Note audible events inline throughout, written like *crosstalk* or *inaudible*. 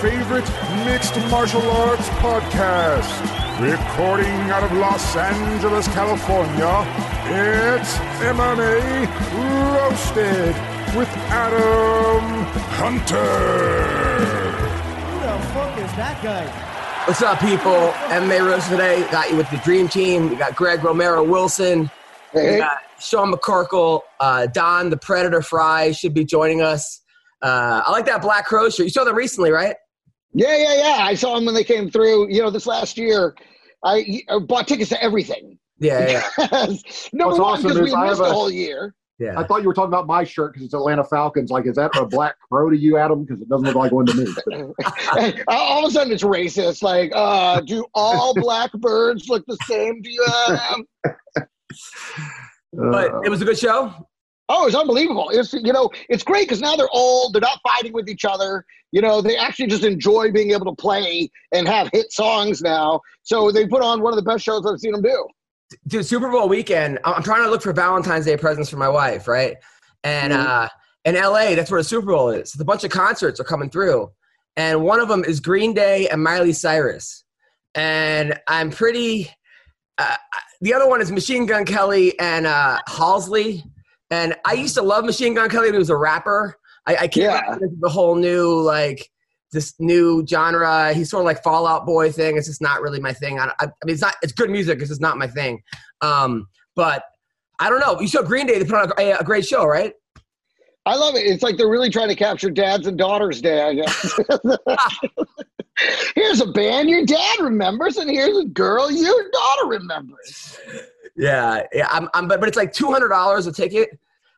favorite mixed martial arts podcast. Recording out of Los Angeles, California, it's MMA Roasted with Adam Hunter. Who the fuck is that guy? What's up, people? MMA Roasted. Got you with the Dream Team. We got Greg Romero Wilson. We got Sean McCorkle. Uh, Don, the Predator Frye, should be joining us. Uh, I like that Black Crow shirt. You saw them recently, right? Yeah, yeah, yeah. I saw them when they came through. You know, this last year, I, I bought tickets to everything. Yeah, yeah, *laughs* Number What's one, because is we I missed have the whole year. yeah. I thought you were talking about my shirt because it's Atlanta Falcons. Like, is that a black crow to you, Adam? Because it doesn't look like one to me. And *laughs* all of a sudden, it's racist. Like, uh, do all *laughs* black birds look the same to you? Adam? But it was a good show. Oh, it's unbelievable. It's you know, it's great because now they're old. They're not fighting with each other. You know, they actually just enjoy being able to play and have hit songs now. So they put on one of the best shows I've seen them do. Dude, Super Bowl weekend. I'm trying to look for Valentine's Day presents for my wife, right? And Mhm. uh, in LA, that's where the Super Bowl is. A bunch of concerts are coming through, and one of them is Green Day and Miley Cyrus. And I'm pretty. Uh, the other one is Machine Gun Kelly and uh, Halsey. And I used to love Machine Gun Kelly. He was a rapper. I, I can't Yeah. into the whole new like this new genre. He's sort of like Fall Out Boy thing. It's just not really my thing. I, I, I mean, it's not. It's good music. It's just not my thing. Um, but I don't know. You saw Green Day. They put on a, a great show, right? I love it. It's like they're really trying to capture dads and daughters day, *laughs* here's a band your dad remembers, and here's a girl your daughter remembers. Yeah, yeah. I'm, I'm but, but it's like two hundred dollars a ticket,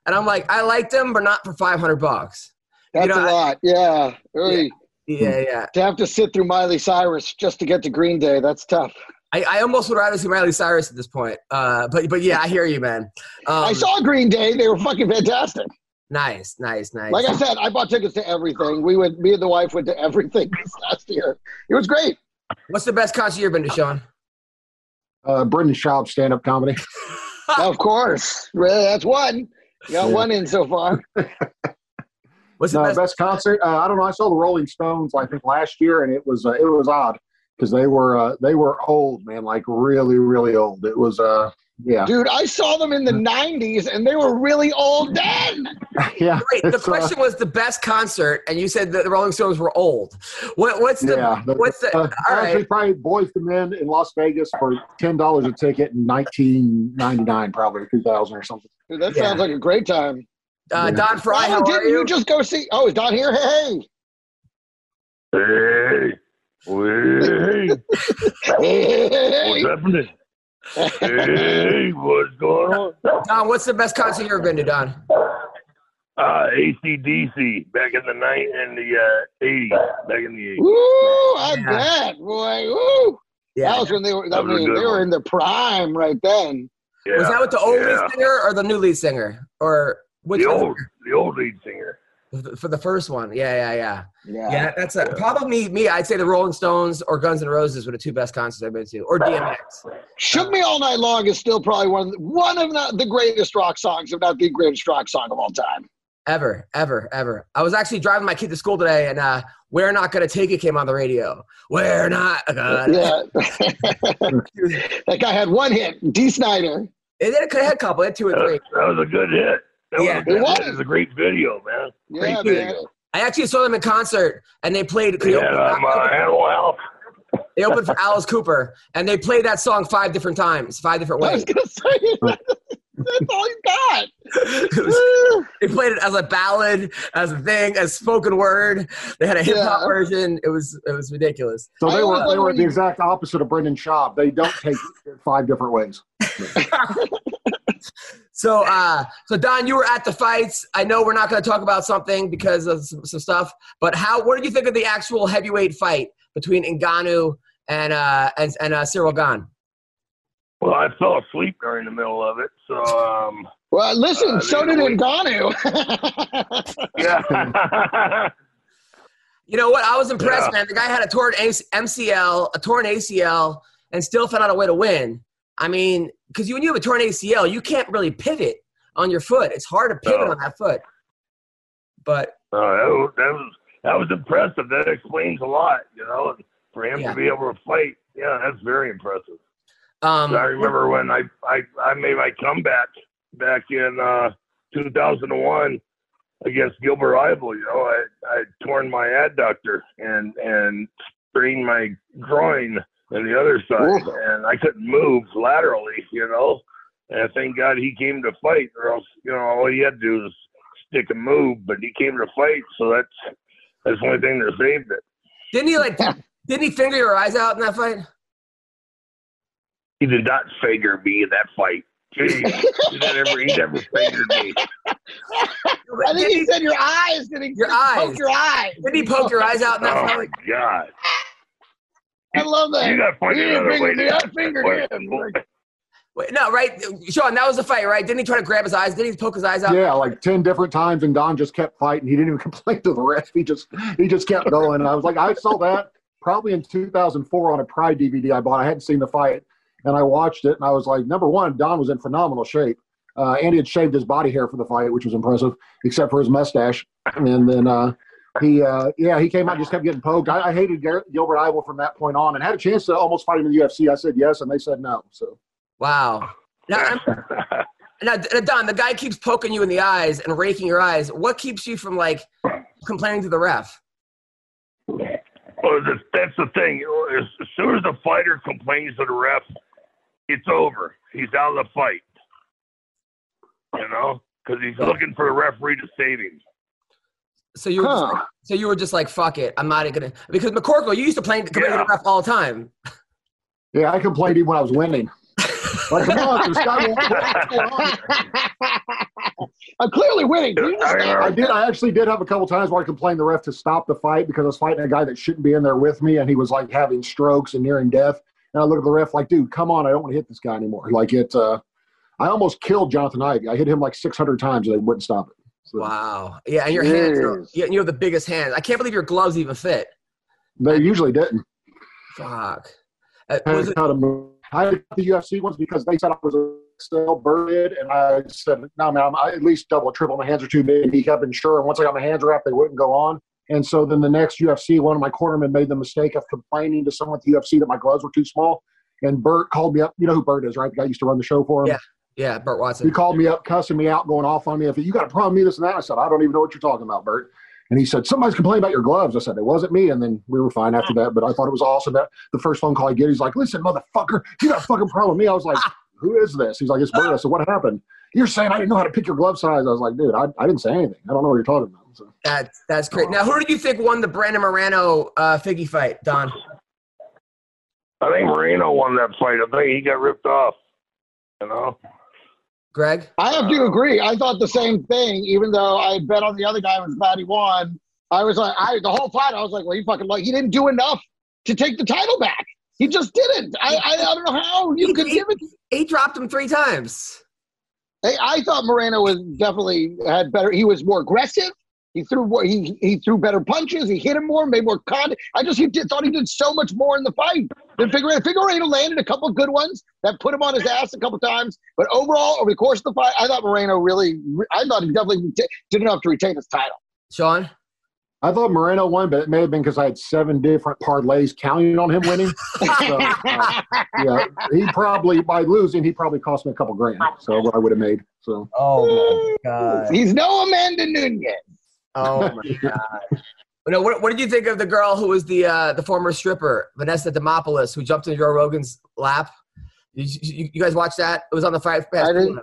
and I'm like, I like them, but not for five hundred bucks. That's know, a I- lot. Yeah. Really. Yeah, yeah. To have to sit through Miley Cyrus just to get to Green Day, that's tough. I, I almost would rather see Miley Cyrus at this point. Uh, but but yeah, I hear you, man. Um, I saw Green Day. They were fucking fantastic. Nice, nice, nice. Like I said, I bought tickets to everything. We went, me and the wife went to everything *laughs* last year. It was great. What's the best concert you've been to, Sean? Uh, Brendan Schaub stand up comedy. *laughs* of course. Really, that's one. You got Yeah. one in so far. *laughs* What's the No, best? best concert. Uh, I don't know. I saw the Rolling Stones. I think last year, and it was uh, it was odd because they were uh, they were old, man, like really really old. It was uh yeah Dude, I saw them in the 90s and they were really old then. *laughs* yeah. Wait, the it's, uh, question was the best concert, and you said that the Rolling Stones were old. What, what's the? yeah, the- what's the? uh, all actually, right. probably Boyz II Men in Las Vegas for ten dollars a ticket in nineteen ninety nine, probably two thousand or something. Dude, that Yeah. sounds like a great time. Uh, Don Frye, oh, how didn't you? you? just go see? Oh, is Don here? Hey, Hey, hey, *laughs* hey. what's happening? Hey, what's going on? Don, what's the best concert you ever been to, Don? Uh, AC/DC back in the night in the uh, 80s, back in the 80s. Woo, I Yeah. bet, boy. Woo. That Yeah. was when they were. I That was a mean, they were in their prime right then. Yeah, Was that with the old yeah. lead singer or the new lead singer, or which The one? old, the old lead singer. For the first one? Yeah, yeah, yeah. Yeah. Yeah, that's a, probably me. I'd say the Rolling Stones or Guns N' Roses were the two best concerts I've been to, or DMX. Shook Me All Night Long is still probably one of the, one of the, the greatest rock songs, if not the greatest rock song of all time. Ever, ever, ever. I was actually driving my kid to school today, and uh, "We're Not Gonna Take It" came on the radio. We're not gonna. Yeah. *laughs* that guy had one hit, Dee Snider. It had a, had a couple, it had two or three. that was a good hit. That Yeah. was a was. hit. It was a great video, man. Great Yeah, video. man. I actually saw them in concert, and they played. They, Yeah, opened, I'm uh, Animal House. they opened for Alice Cooper, and they played that song five different times, five different I was ways. gonna say *laughs* that's all he's got. *laughs* Was- they played it as a ballad, as a thing, as spoken word. They had a hip hop Yeah. version. It was it was ridiculous. So they always were they were the you- exact opposite of Brendan Schaub. They don't *laughs* take it five different ways. So, uh, so Don, you were at the fights. I know we're not going to talk about something because of some, some stuff, but how? What did you think of the actual heavyweight fight between Ngannou and uh, and and uh, Ciryl Gane. Well, I fell asleep during the middle of it, so um, Well, listen, Uh, so they- did Ngannou. *laughs* yeah. You know what? I was impressed, Yeah. man. The guy had a torn MCL, a torn ACL, and still found out a way to win. I mean, because you, when you have a torn ACL, you can't really pivot on your foot. It's hard to pivot No. on that foot. But Uh, that, was, that was that was impressive. That explains a lot, you know. For him Yeah. to be able to fight, yeah, that's very impressive. um, I remember when I, I I made my comeback back in uh, 2001 against Gilbert Yvel. You know, I I torn my adductor and and sprained my groin on the other side, and I couldn't move laterally. You know, and thank God he came to fight, or else you know all he had to do was stick and move. But he came to fight, so that's that's the only thing that saved it. didn't he like? didn't he finger your eyes out in that fight? He did not finger me in that fight. Gee, *laughs* he never he never figured me. I think he said your eyes. Did he Your poke eyes. your eyes? Didn't he poke your eyes out in that Oh fight? my God! I love that. You gotta find another *laughs* fingered way me, to I ask fingered question. him. Wait, no, right, Sean. That was the fight, right? Didn't he try to grab his eyes? Didn't he poke his eyes out? Yeah, like ten different times, and Don just kept fighting. He didn't even *laughs* complain to the ref. He just he just kept going. And I was like, I saw that probably in 2004 on a Pride DVD I bought. I hadn't seen the fight, and I watched it, and I was like, number one, Don was in phenomenal shape. Uh, Andy had shaved his body hair for the fight, which was impressive, except for his mustache. And then uh, he, uh, yeah, he came out and just kept getting poked. I, I hated Gar- Gilbert Yvel from that point on, and had a chance to almost fight him in the UFC. I said yes, and they said no. So Wow. Now, I'm- *laughs* now, Don, the guy keeps poking you in the eyes and raking your eyes. What keeps you from like complaining to the ref? Well, that's, that's the thing. As, as soon as the fighter complains to the ref, it's over. He's out of the fight. You know, because he's looking for the referee to save him. So you were just Huh. like, so you were just like fuck it, I'm not gonna because McCorkle, you used to play complain to Yeah. the ref all the time. yeah, I complained even when I was winning. Like, come on, this guy won't what's going on? I'm clearly winning. Can I stop? remember- I did. I actually did have a couple times where I complained the ref to stop the fight because I was fighting a guy that shouldn't be in there with me, and he was like having strokes and nearing death. And I look at the ref like, dude, come on, I don't want to hit this guy anymore. Like it, uh, I almost killed Jonathan Ivey. I hit him like 600 times and they wouldn't stop it. So Wow. Yeah, and your hands are, Jeez. you you have the biggest hands. I can't believe your gloves even fit. they usually didn't. Fuck. Uh, I was had it, to move. I had the UFC ones because they said I was a still birded, and I said, no, man, I'm I at least double or triple. My hands are too big. He kept ensuring once I got my hands wrapped, they wouldn't go on. And so then the next UFC, one of my cornermen made the mistake of complaining to someone at the UFC that my gloves were too small. And Burt called me up. You know who Burt is, right? The guy used to run the show for him. Yeah. Yeah, Burt Watson. He called me up, cussing me out, going off on me. If you got a problem, with me this and that, I said, I don't even know what you're talking about, Burt. And he said, somebody's complaining about your gloves. I said, it wasn't me. And then we were fine after that. But I thought it was awesome that the first phone call I get, he's like, listen, motherfucker, you got a fucking problem with me. I was like, *laughs* who is this? He's like, it's Burt. I said, what happened? You're saying I didn't know how to pick your glove size. I was like, dude, I, I didn't say anything. I don't know what you're talking about. So, That's that's great. Now, who did you think won the Brandon Moreno uh, Figgy fight, Don? I think Moreno won that fight. I think he got ripped off. You know. Greg? I have to agree. I thought the same thing, even though I bet on the other guy was glad he won. I was like, I the whole fight, I was like, well, he fucking like he didn't do enough to take the title back. He just didn't. I I, I don't know how you He- could he- give it. He dropped him three times. Hey, I thought Moreno was definitely had better. He was more aggressive. He threw. He he threw better punches. He hit him more, made more contact. I just he did, thought he did so much more in the fight than Figueiredo. Figueiredo landed a couple of good ones that put him on his ass a couple times, but overall, over the course of the fight, I thought Moreno really. I thought he definitely reta- did enough to retain his title. Sean? I thought Moreno won, but it may have been because I had seven different parlays counting on him winning. So, uh, yeah, he probably by losing, he probably cost me a couple grand. So what I would have made. So Oh my god. He's no Amanda Nunes. Oh *laughs* my god. No, what, what did you think of the girl who was the uh, the former stripper, Vanessa Demopoulos, who jumped in Joe Rogan's lap? You, you, you guys watch that? It was on the Fight Pass. I didn't-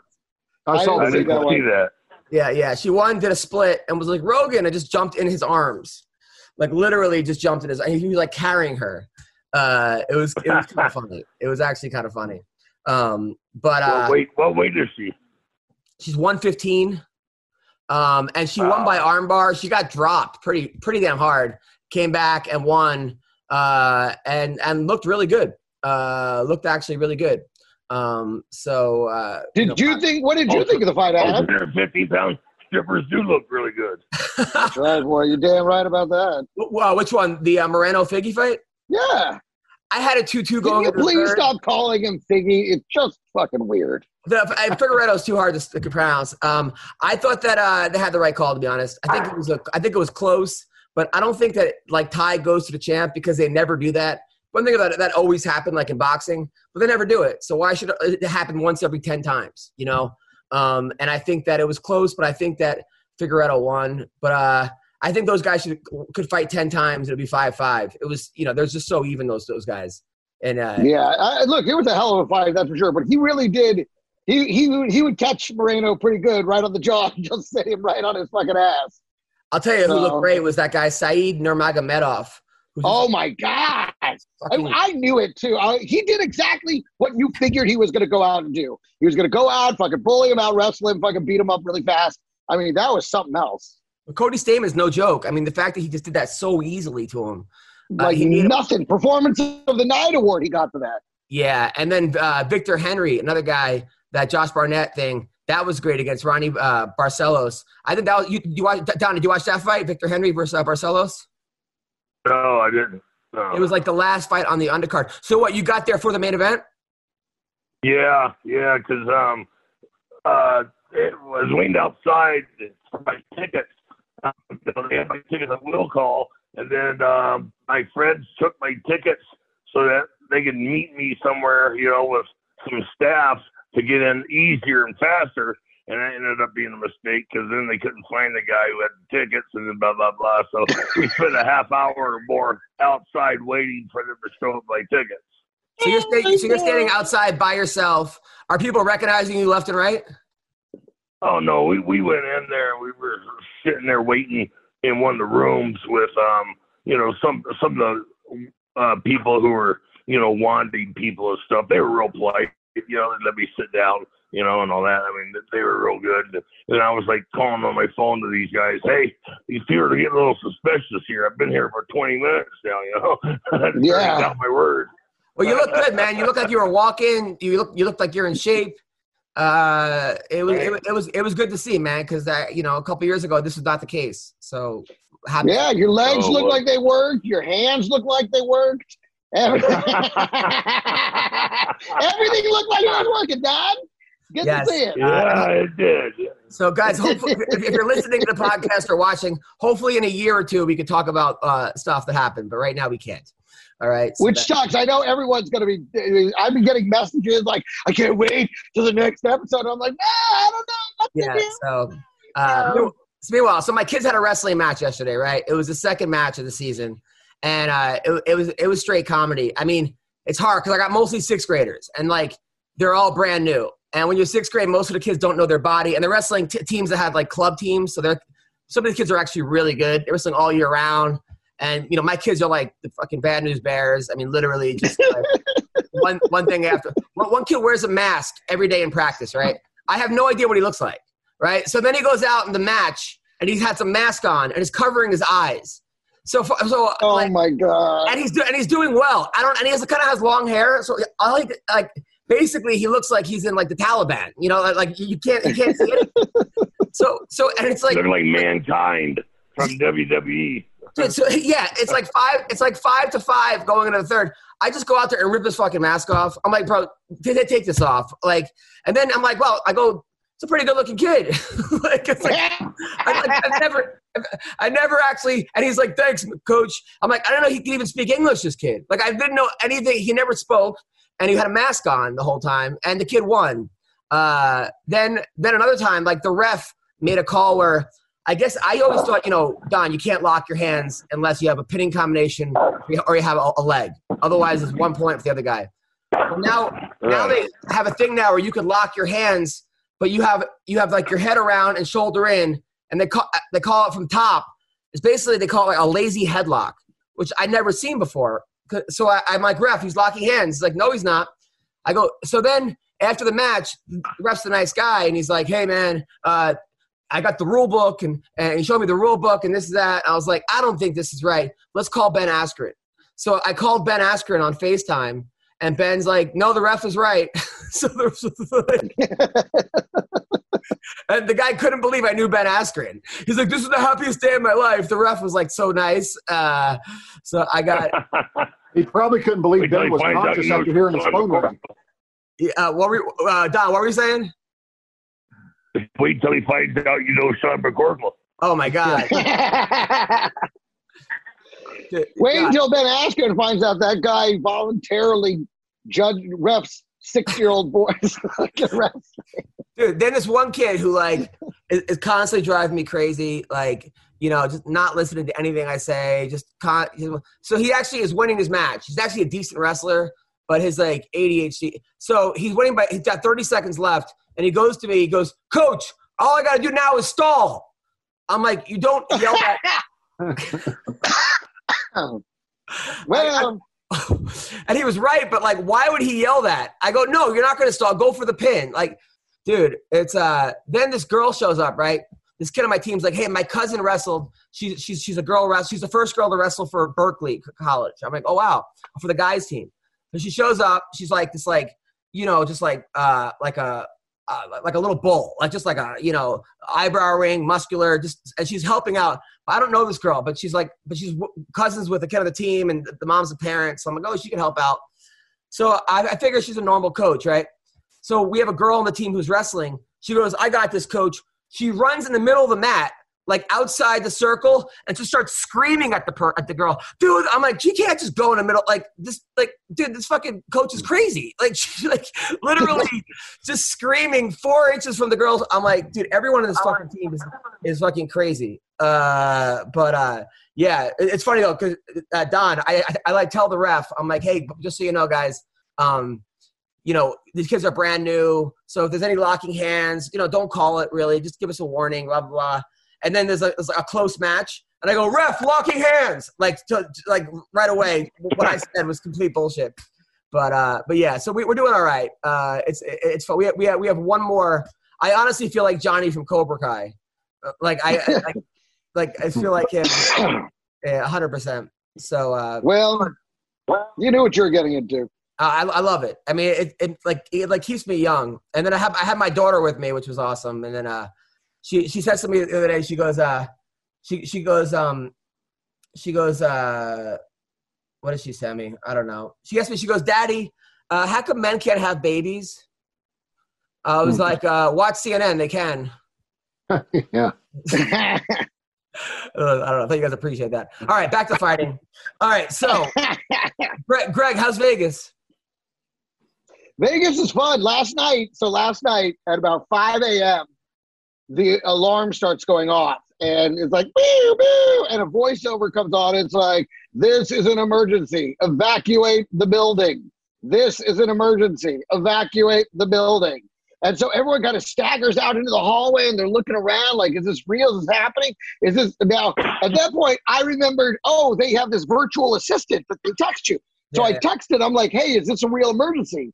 I I saw I didn't that one. see that. Yeah, yeah. She won, did a split, and was like Rogan, and just jumped in his arms, like literally just jumped in his. He was like carrying her. Uh, it was it was kind of *laughs* funny. It was actually kind of funny. Um, but uh, What weight? What weight is she? she's one fifteen, um, and she won by armbar. She got dropped pretty pretty damn hard. Came back and won. uh, and and looked really good. Uh, looked actually really good. Um, so uh, Did know, you think? What did you think of the fight, Adam? 150 pound strippers do look really good. *laughs* That's right, boy. You're damn right about that. Well, which one? The uh, Moreno Figgy fight? Yeah. I had a two-two Can going. you please stop calling him Figgy? It's just fucking weird. The uh, Figueiredo's too hard to, to pronounce. Um, I thought that uh, they had the right call. To be honest, I think it was a, I think it was close, but I don't think that like tie goes to the champ because they never do that. One thing about it that always happened, like in boxing, but they never do it. So why should it happen once every ten times? You know. Um, and I think that it was close, but I think that Figueiredo won. But uh, I think those guys should could fight ten times. It'd be five five. It was you know they're just so even those those guys. And uh, Yeah, I, look, it was a hell of a fight, that's for sure. But he really did. He he would- he would catch Moreno pretty good right on the jaw, and *laughs* just set him right on his fucking ass. I'll tell you who looked great was that guy Saeed Nurmagomedov. Oh my god! I, I knew it too. I, he did exactly what you figured he was going to go out and do. He was going to go out, fucking bully him out, wrestle him, fucking beat him up really fast. I mean, that was something else. Cody Stamann's no joke. I mean, the fact that he just did that so easily to him. Uh, Like he made him- nothing. Performance of the night award he got for that. Yeah, and then uh, Victor Henry, another guy, that Josh Barnett thing, that was great against Raoni uh, Barcelos. I think that was you. You watch Don? Did you watch that fight, Victor Henry versus uh, Barcelos? No, I didn't. No. It was like the last fight on the undercard. So what? You got there for the main event? Yeah, yeah, because um, uh, it was leaned outside for my tickets. Um, so they had my tickets at will call, and then um, my friends took my tickets so that they could meet me somewhere, you know, with some staff to get in easier and faster. And that ended up being a mistake because then they couldn't find the guy who had the tickets and then blah blah blah. So we spent a half hour or more outside waiting for them to show up my tickets. So you're, sta- so you're standing outside by yourself. Are people recognizing you left and right? Oh no, we we went in there. We were sitting there waiting in one of the rooms with um, you know, some some of the uh, people who were you know wanting people and stuff. They were real polite. You know, they let me sit down. You know, and all that. I mean, they were real good. And I was like calling on my phone to these guys. Hey, these people are getting a little suspicious here. I've been here for 20 minutes now. You know, *laughs* Yeah. got my word. Well, you look good, man. You look like you were walking. You look you look like you're in shape. Uh, it was it, was- it was it was good to see, man. Because that you know a couple years ago this was not the case. So happy. Yeah, your legs Oh, look well. like they worked. Your hands look like they worked. Everything, *laughs* *laughs* Everything looked like it was working, Don. Good Yes. to see it. Yeah, it did. So guys, hopefully, if if you're listening to the podcast or watching, hopefully in a year or two we could talk about uh, stuff that happened. But right now we can't. All right. so Which that- sucks. I know everyone's going to be. I've been getting messages like, I can't wait to the next episode. I'm like, nah, I don't know. what Yeah. do." So, uh, so meanwhile, so my kids had a wrestling match yesterday, right? It was the second match of the season, and uh, it, it was it was straight comedy. I mean, it's hard because I got mostly sixth graders, and like they're all brand new. And when you're sixth grade, most of the kids don't know their body, and the wrestling t- teams that have like club teams, so they're some of the kids are actually really good. They're wrestling all year round. And you know, my kids are like the fucking bad news bears. I mean, literally just like, *laughs* one one thing after one, one kid wears a mask every day in practice, right? I have no idea what he looks like, right? So then he goes out in the match and he's had some mask on and is covering his eyes. So so Oh like, my god. and he's do, and he's doing well. I don't and he has kind of has long hair, so I like like basically he looks like he's in like the Taliban. You know, like, like you can't you can't see it. *laughs* So so and it's like Look like mankind from. WWE. Dude, so yeah, it's like five. It's like five to five going into the third. I just go out there and rip this fucking mask off. I'm like, bro, t- t- take this off. Like, and then I'm like, well, I go, it's a pretty good looking kid. *laughs* like, it's like, I, like, I've *laughs* never, I never actually. And he's like, thanks, coach. I'm like, I don't know. He can even speak English. This kid. Like, I didn't know anything. He never spoke, and he had a mask on the whole time. And the kid won. Uh, then, then another time, like the ref made a call where I guess I always thought, you know, Don, you can't lock your hands unless you have a pinning combination or you have a, a leg. Otherwise, it's one point for the other guy. Well, now, now they have a thing now where you can lock your hands, but you have you have like your head around and shoulder in, and they call they call it from top. It's basically they call it like a lazy headlock, which I'd never seen before. So I, I'm like, ref, he's locking hands. He's like, no, he's not. I go. So then after the match, the ref's a nice guy, and he's like, hey man, uh, I got the rule book and, and he showed me the rule book and this is that. I was like, I don't think this is right. Let's call Ben Askren. So I called Ben Askren on FaceTime, and Ben's like, "No, the ref is right." *laughs* so there's *laughs* and the guy couldn't believe I knew Ben Askren. He's like, "This is the happiest day of my life." The ref was like so nice. Uh, so I got. *laughs* He probably couldn't believe Wait Ben was finds out conscious you know after hearing his phone McCorkle. ring. Uh, what were you, uh, Don? What were you saying? Wait till he finds out you know Sean McCorkle. Oh my God! Wait until Ben Askren finds out that guy voluntarily judged refs six-year-old *laughs* boys. like the refs. dude then this one kid who like *laughs* is, is constantly driving me crazy like you know just not listening to anything i say just con- so he actually is winning his match he's actually a decent wrestler but his like adhd so he's winning by he's got 30 seconds left and he goes to me he goes coach all i gotta do now is stall i'm like you don't yell at *laughs* well, *laughs* and he was right, but like, why would he yell that? I go, no, you're not going to stall. Go for the pin. Like, dude, it's uh. Then this girl shows up, right? This kid on my team's like, hey, my cousin wrestled. She's she's she's a girl wrestler. She's the first girl to wrestle for Berkeley College. I'm like, oh wow, for the guys team. So she shows up. She's like this, like you know, just like uh, like a. Uh, like a little bull, like just like a you know eyebrow ring, muscular, just and she's helping out. I don't know this girl, but she's like, but she's w- cousins with the kid of the team, and the mom's a parent. So I'm like, oh, she can help out. So I, I figure she's a normal coach, right? So we have a girl on the team who's wrestling. She goes, I got this, coach. She runs in the middle of the mat, like outside the circle, and just starts screaming at the per- at the girl. Dude, I'm like, she can't just go in the middle. Like this, like, dude, this fucking coach is crazy. *laughs* Like, she like literally *laughs* just screaming four inches from the girls. I'm like, dude, everyone in this fucking team is, is fucking crazy. Uh, but uh, yeah, it- it's funny though, because uh, Don, I, I I like tell the ref, I'm like, hey, just so you know, guys, um, you know, these kids are brand new, so if there's any locking hands, you know, don't call it really, just give us a warning, blah blah. blah. And then there's a, there's a close match, and I go, ref, locking hands, like to, to- like right away. What I said was complete bullshit. But uh, but yeah, so we, we're doing all right. Uh, it's it- it's fun. We have, we have we have one more. I honestly feel like Johnny from Cobra Kai. Uh, Like I, I like, *laughs* like I feel like him. Yeah, hundred percent. So uh, well, you knew what you were getting into. I, I love it. I mean, it, it like it like keeps me young. And then I have I had my daughter with me, which was awesome. And then uh, she she said to me the other day. She goes uh, she she goes um, she goes uh, what did she send me? I don't know. She asked me. She goes, Daddy, uh, how come men can't have babies? I was like, uh, watch CNN. They can. *laughs* yeah. *laughs* I don't know. I thought you guys appreciate that. All right, back to fighting. All right, so *laughs* Greg, Greg how's Vegas? Vegas is fun. Last night, so last night at about 5 a.m., the alarm starts going off and it's like, boo, boo, and a voiceover comes on. It's like, this is an emergency. Evacuate the building. This is an emergency. Evacuate the building. And so everyone kind of staggers out into the hallway and they're looking around like, is this real? Is this happening? Is this now? At that point, I remembered, oh, they have this virtual assistant that they text you. So I texted, I'm like, hey, is this a real emergency?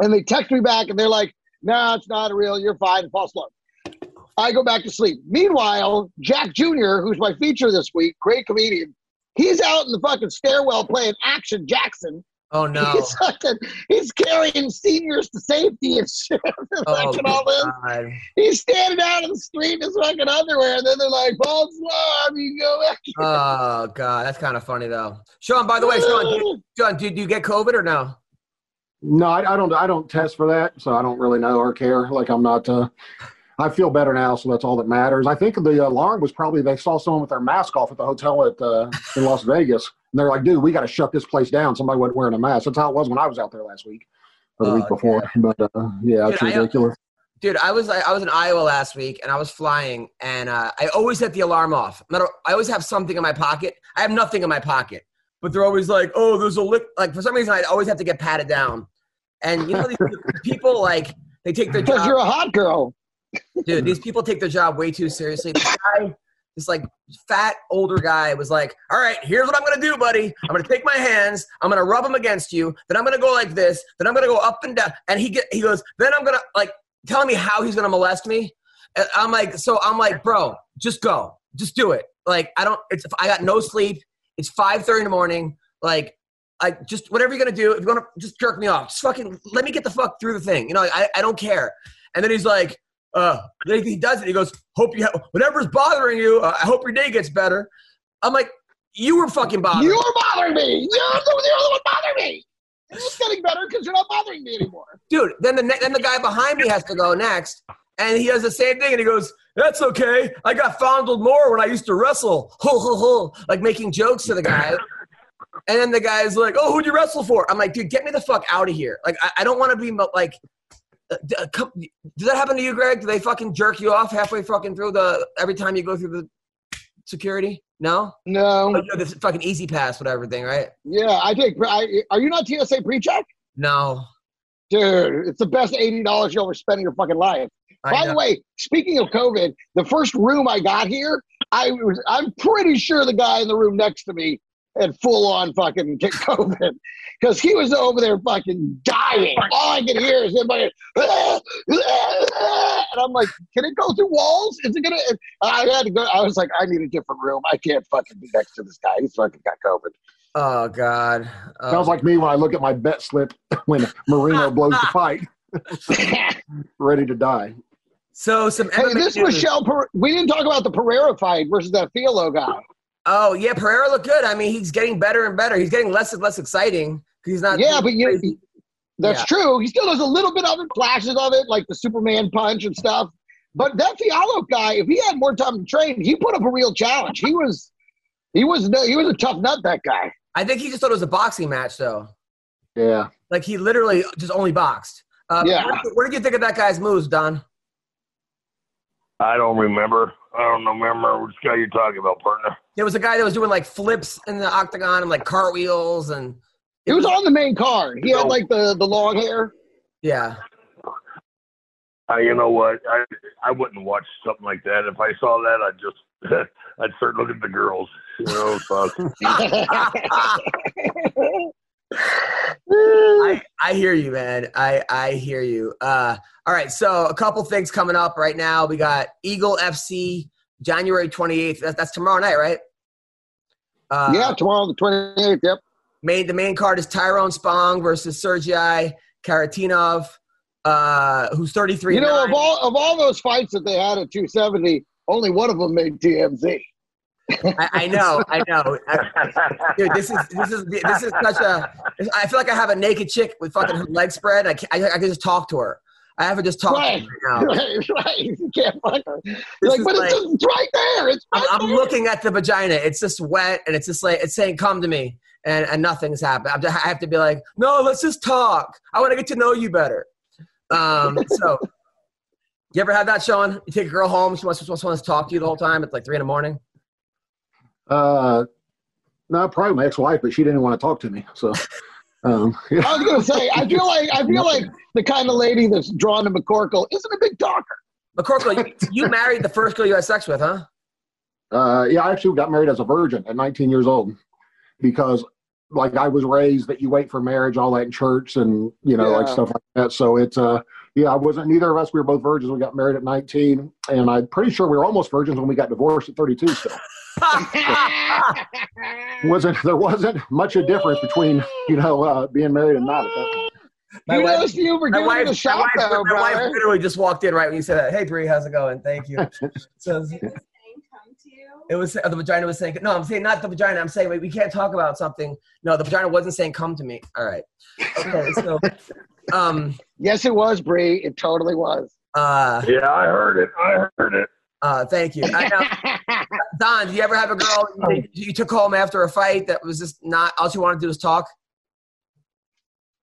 And they text me back and they're like, no, it's not real. You're fine. False alarm. I go back to sleep. Meanwhile, Jack Jr., who's my feature this week, great comedian, he's out in the fucking stairwell playing Action Jackson. Oh no. *laughs* He's, fucking, he's carrying seniors to safety and shit. *laughs* and Oh, fucking all this. God. He's standing out in the street in his fucking underwear, and then they're like, false alarm, you go back. Oh god, that's kind of funny though. Sean, by the way, Sean, do, *laughs* Sean, do, do you get COVID or no? No, I, I don't. I don't test for that, so I don't really know or care. Like I'm not. Uh, I feel better now, so that's all that matters. I think the alarm was probably they saw someone with their mask off at the hotel at uh, in Las Vegas, and they're like, "Dude, we got to shut this place down." Somebody wasn't wearing a mask. That's how it was when I was out there last week or the Oh, week before. But uh, yeah, it's I- ridiculous. Dude, I was I was in Iowa last week and I was flying and uh, I always set the alarm off. I always have something in my pocket. I have nothing in my pocket, but they're always like, "Oh, there's a lick." Like for some reason, I always have to get patted down. And you know, these *laughs* people like they take their Because you're a hot girl. Dude these people take their job way too seriously. This guy this like fat older guy was like all right here's what i'm gonna do buddy. I'm gonna take my hands i'm gonna rub them against you then i'm gonna go like this then i'm gonna go up and down and he get he goes then i'm gonna like telling me how he's gonna molest me. And i'm like so i'm like bro just go. Just do it. Like i don't it's i got no sleep. It's 5.30 in the morning. Like, like just whatever you're gonna do, if you're gonna just jerk me off, just fucking let me get the fuck through the thing. You know, I, I don't care. And then he's like, uh, then he does it. He goes, hope you, ha- whatever's bothering you, uh, I hope your day gets better. I'm like, you were fucking bothering. You are bothering me. You're the, you're the one bothering me. It's getting better because you're not bothering me anymore. dude. Then the ne- then the guy behind me has to go next, and he does the same thing, and he goes, "That's okay. I got fondled more when I used to wrestle." *laughs* Ho ho ho, like making jokes to the guy. And then the guy's like, "Oh, who'd you wrestle for?" I'm like, "Dude, get me the fuck out of here! Like, I, I don't want to be like." Uh, uh, does that happen to you, Greg? Do they fucking jerk you off halfway fucking through the every time you go through the security? No, No. oh, you know, this fucking easy pass, whatever thing, right? Yeah, I take. I, are you not TSA pre-check? No, Dude, it's the best eighty dollars you'll ever spend in your fucking life. I By know. the way, speaking of COVID, the first room I got here, I was I'm pretty sure the guy in the room next to me had full on fucking get *laughs* COVID because he was over there fucking dying. All I could hear is everybody, *laughs* and I'm like, can it go through walls? Is it gonna? and I had to go. I was like, I need a different room. I can't fucking be next to this guy. He's fucking got COVID. oh god, Oh. Sounds like me when I look at my bet slip *laughs* when Moreno blows the fight, ready to die. so some Hey, this news. Michel. Per- we didn't talk about the Pereira fight versus that Fialho guy. Oh yeah, Pereira looked good. I mean, he's getting better and better. He's getting less and less exciting he's not. Yeah, but you, crazy. that's Yeah. true. He still does a little bit of it, flashes of it, like the Superman punch and stuff. But that Fialho guy, if he had more time to train, he put up a real challenge. He was, he was, he was a tough nut. That guy. I think he just thought it was a boxing match, though. Yeah. Like he literally just only boxed. Um, Yeah. What, what did you think of that guy's moves, Don? I don't remember. I don't remember which guy you're talking about, partner. There was a guy that was doing like flips in the octagon and like cartwheels and. He was on the main card. He had like the the long hair. Yeah. Uh, you know what? I I wouldn't watch something like that. If I saw that, I'd just *laughs* I'd start looking at the girls. You know, fuck. *laughs* *laughs* I, I hear you, man. I, I hear you. Uh, all right, so a couple things coming up right now. We got Eagle FC January 28th. That's, that's tomorrow night, right? Uh, yeah, tomorrow the twenty eighth. Yep. Main, the main card is Tyrone Spong versus Sergei Kharitonov, uh, who's 33. You know, of all of all those fights that they had at two seventy, only one of them made TMZ. I, I know, I know. I- dude, this is this is this is such a. I feel like I have a naked chick with fucking her legs spread. I can, I, I can just talk to her. I have to just talk Right. to her now. *laughs* right, right. You can't fuck her. Like, but like- it's, just, it's right there. It's I'm, right I'm looking at the vagina. It's just wet, and it's just like it's saying, "Come to me," and and nothing's happened. I have to be like, "No, let's just talk. I want to get to know you better." Um, *laughs* so, you ever have that, Sean? You take a girl home, she wants, she wants to talk to you the whole time. It's like three in the morning. Uh, no, probably my ex-wife, but she didn't want to talk to me. So, um, *laughs* yeah. I was gonna say, I feel like I feel like *laughs* the kind of lady that's drawn to McCorkle isn't a big talker. McCorkle, you, you married the first girl you had sex with, huh? Uh, yeah, I actually got married as a virgin at 19 years old because, like, I was raised that you wait for marriage, all that in church, and you know, like stuff like that. So it's uh, yeah, I wasn't. Neither of us. We were both virgins. We got married at 19, and I'm pretty sure we were almost virgins when we got divorced at 32. Still, *laughs* wasn't there wasn't much a difference between you know uh, being married and not at. My you wife- know, you for My giving wife, it a my, shot, wife, though, my wife literally just walked in right when you said that. Hey, Bree, how's it going? Thank you. *laughs* So it was uh, the vagina was saying no. I'm saying not the vagina. I'm saying wait, we can't talk about something. No, the vagina wasn't saying come to me. All right. Okay. So, *laughs* um, Yes, it was, Bree. It totally was. uh, yeah, I heard it. I heard it. Uh, thank you. I know. *laughs* Don, do you ever have a girl you, you took home after a fight that was just not all she wanted to do was talk,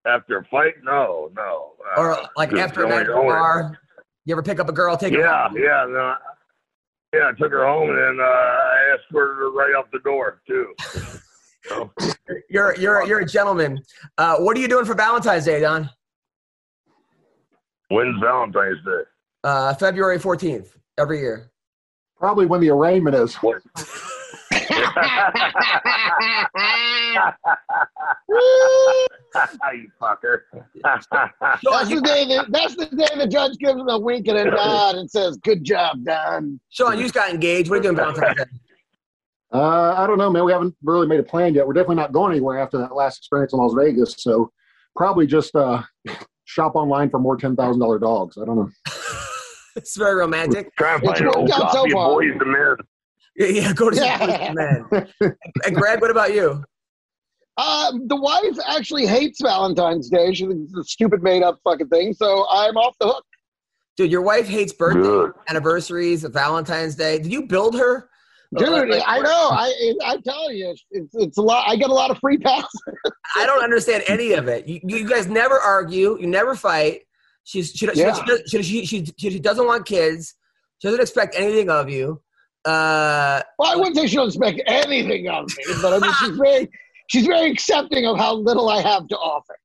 After a fight, no, no. Uh, or like after a night at the bar? You ever pick up a girl, take her Yeah, home? yeah, no, yeah. I took her home and uh, I escorted her right out the door too. So, *laughs* You're you're you're a gentleman. Uh, what are you doing for Valentine's Day, Don? when's Valentine's Day? Uh, February 14th every year. Probably when the arraignment is. What? *laughs* *laughs* you fucker. That's the day that that's the day the judge gives him a wink and a nod and says, "Good job, Don." Sean, you just got engaged. What are you doing Valentine's Day? Uh, I don't know, man. We haven't really made a plan yet. We're definitely not going anywhere after that last experience in Las Vegas. So probably just uh, *laughs* shop online for more ten thousand dollar dogs. I don't know. *laughs* it's very romantic. Try and It's find an old worked out so of far. Boyz II Men. Yeah, yeah go to Yeah. man. And Greg, what about you? *laughs* Uh, the wife actually hates Valentine's Day. She thinks it's a stupid made up fucking thing. So I'm off the hook. Dude, your wife hates birthday, Good. anniversaries, Valentine's Day. Did you build her? Dude, Like, I know. I I'm telling you, it's it's a lot. I get a lot of free passes. I don't understand any of it. You, you guys never argue. You never fight. She's she she, Yeah. she, she, she, she, she doesn't want kids. She doesn't expect anything of you. Uh, Well, I wouldn't say she doesn't expect anything of me, but I mean, she's *laughs* very she's very accepting of how little I have to offer.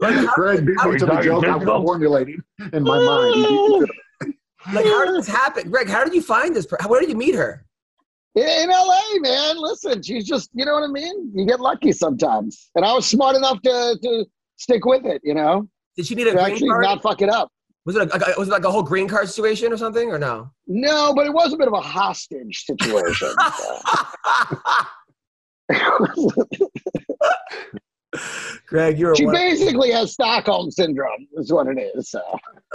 like, how, Greg beat Are me we to the joke I'm formulating in my mind. He beat me to it. like, how did this happen, Greg? How did you find this? per- Where did you meet her? In in LA, man, listen, she's just you know what I mean. You get lucky sometimes, and I was smart enough to to stick with it. You know, Did she need a to green actually card? not fuck it up. was it a, a- was it like a whole green card situation or something or no? No, but it was a bit of a hostage situation. *laughs* Greg, you're she one, basically has Stockholm syndrome, is what it is. So.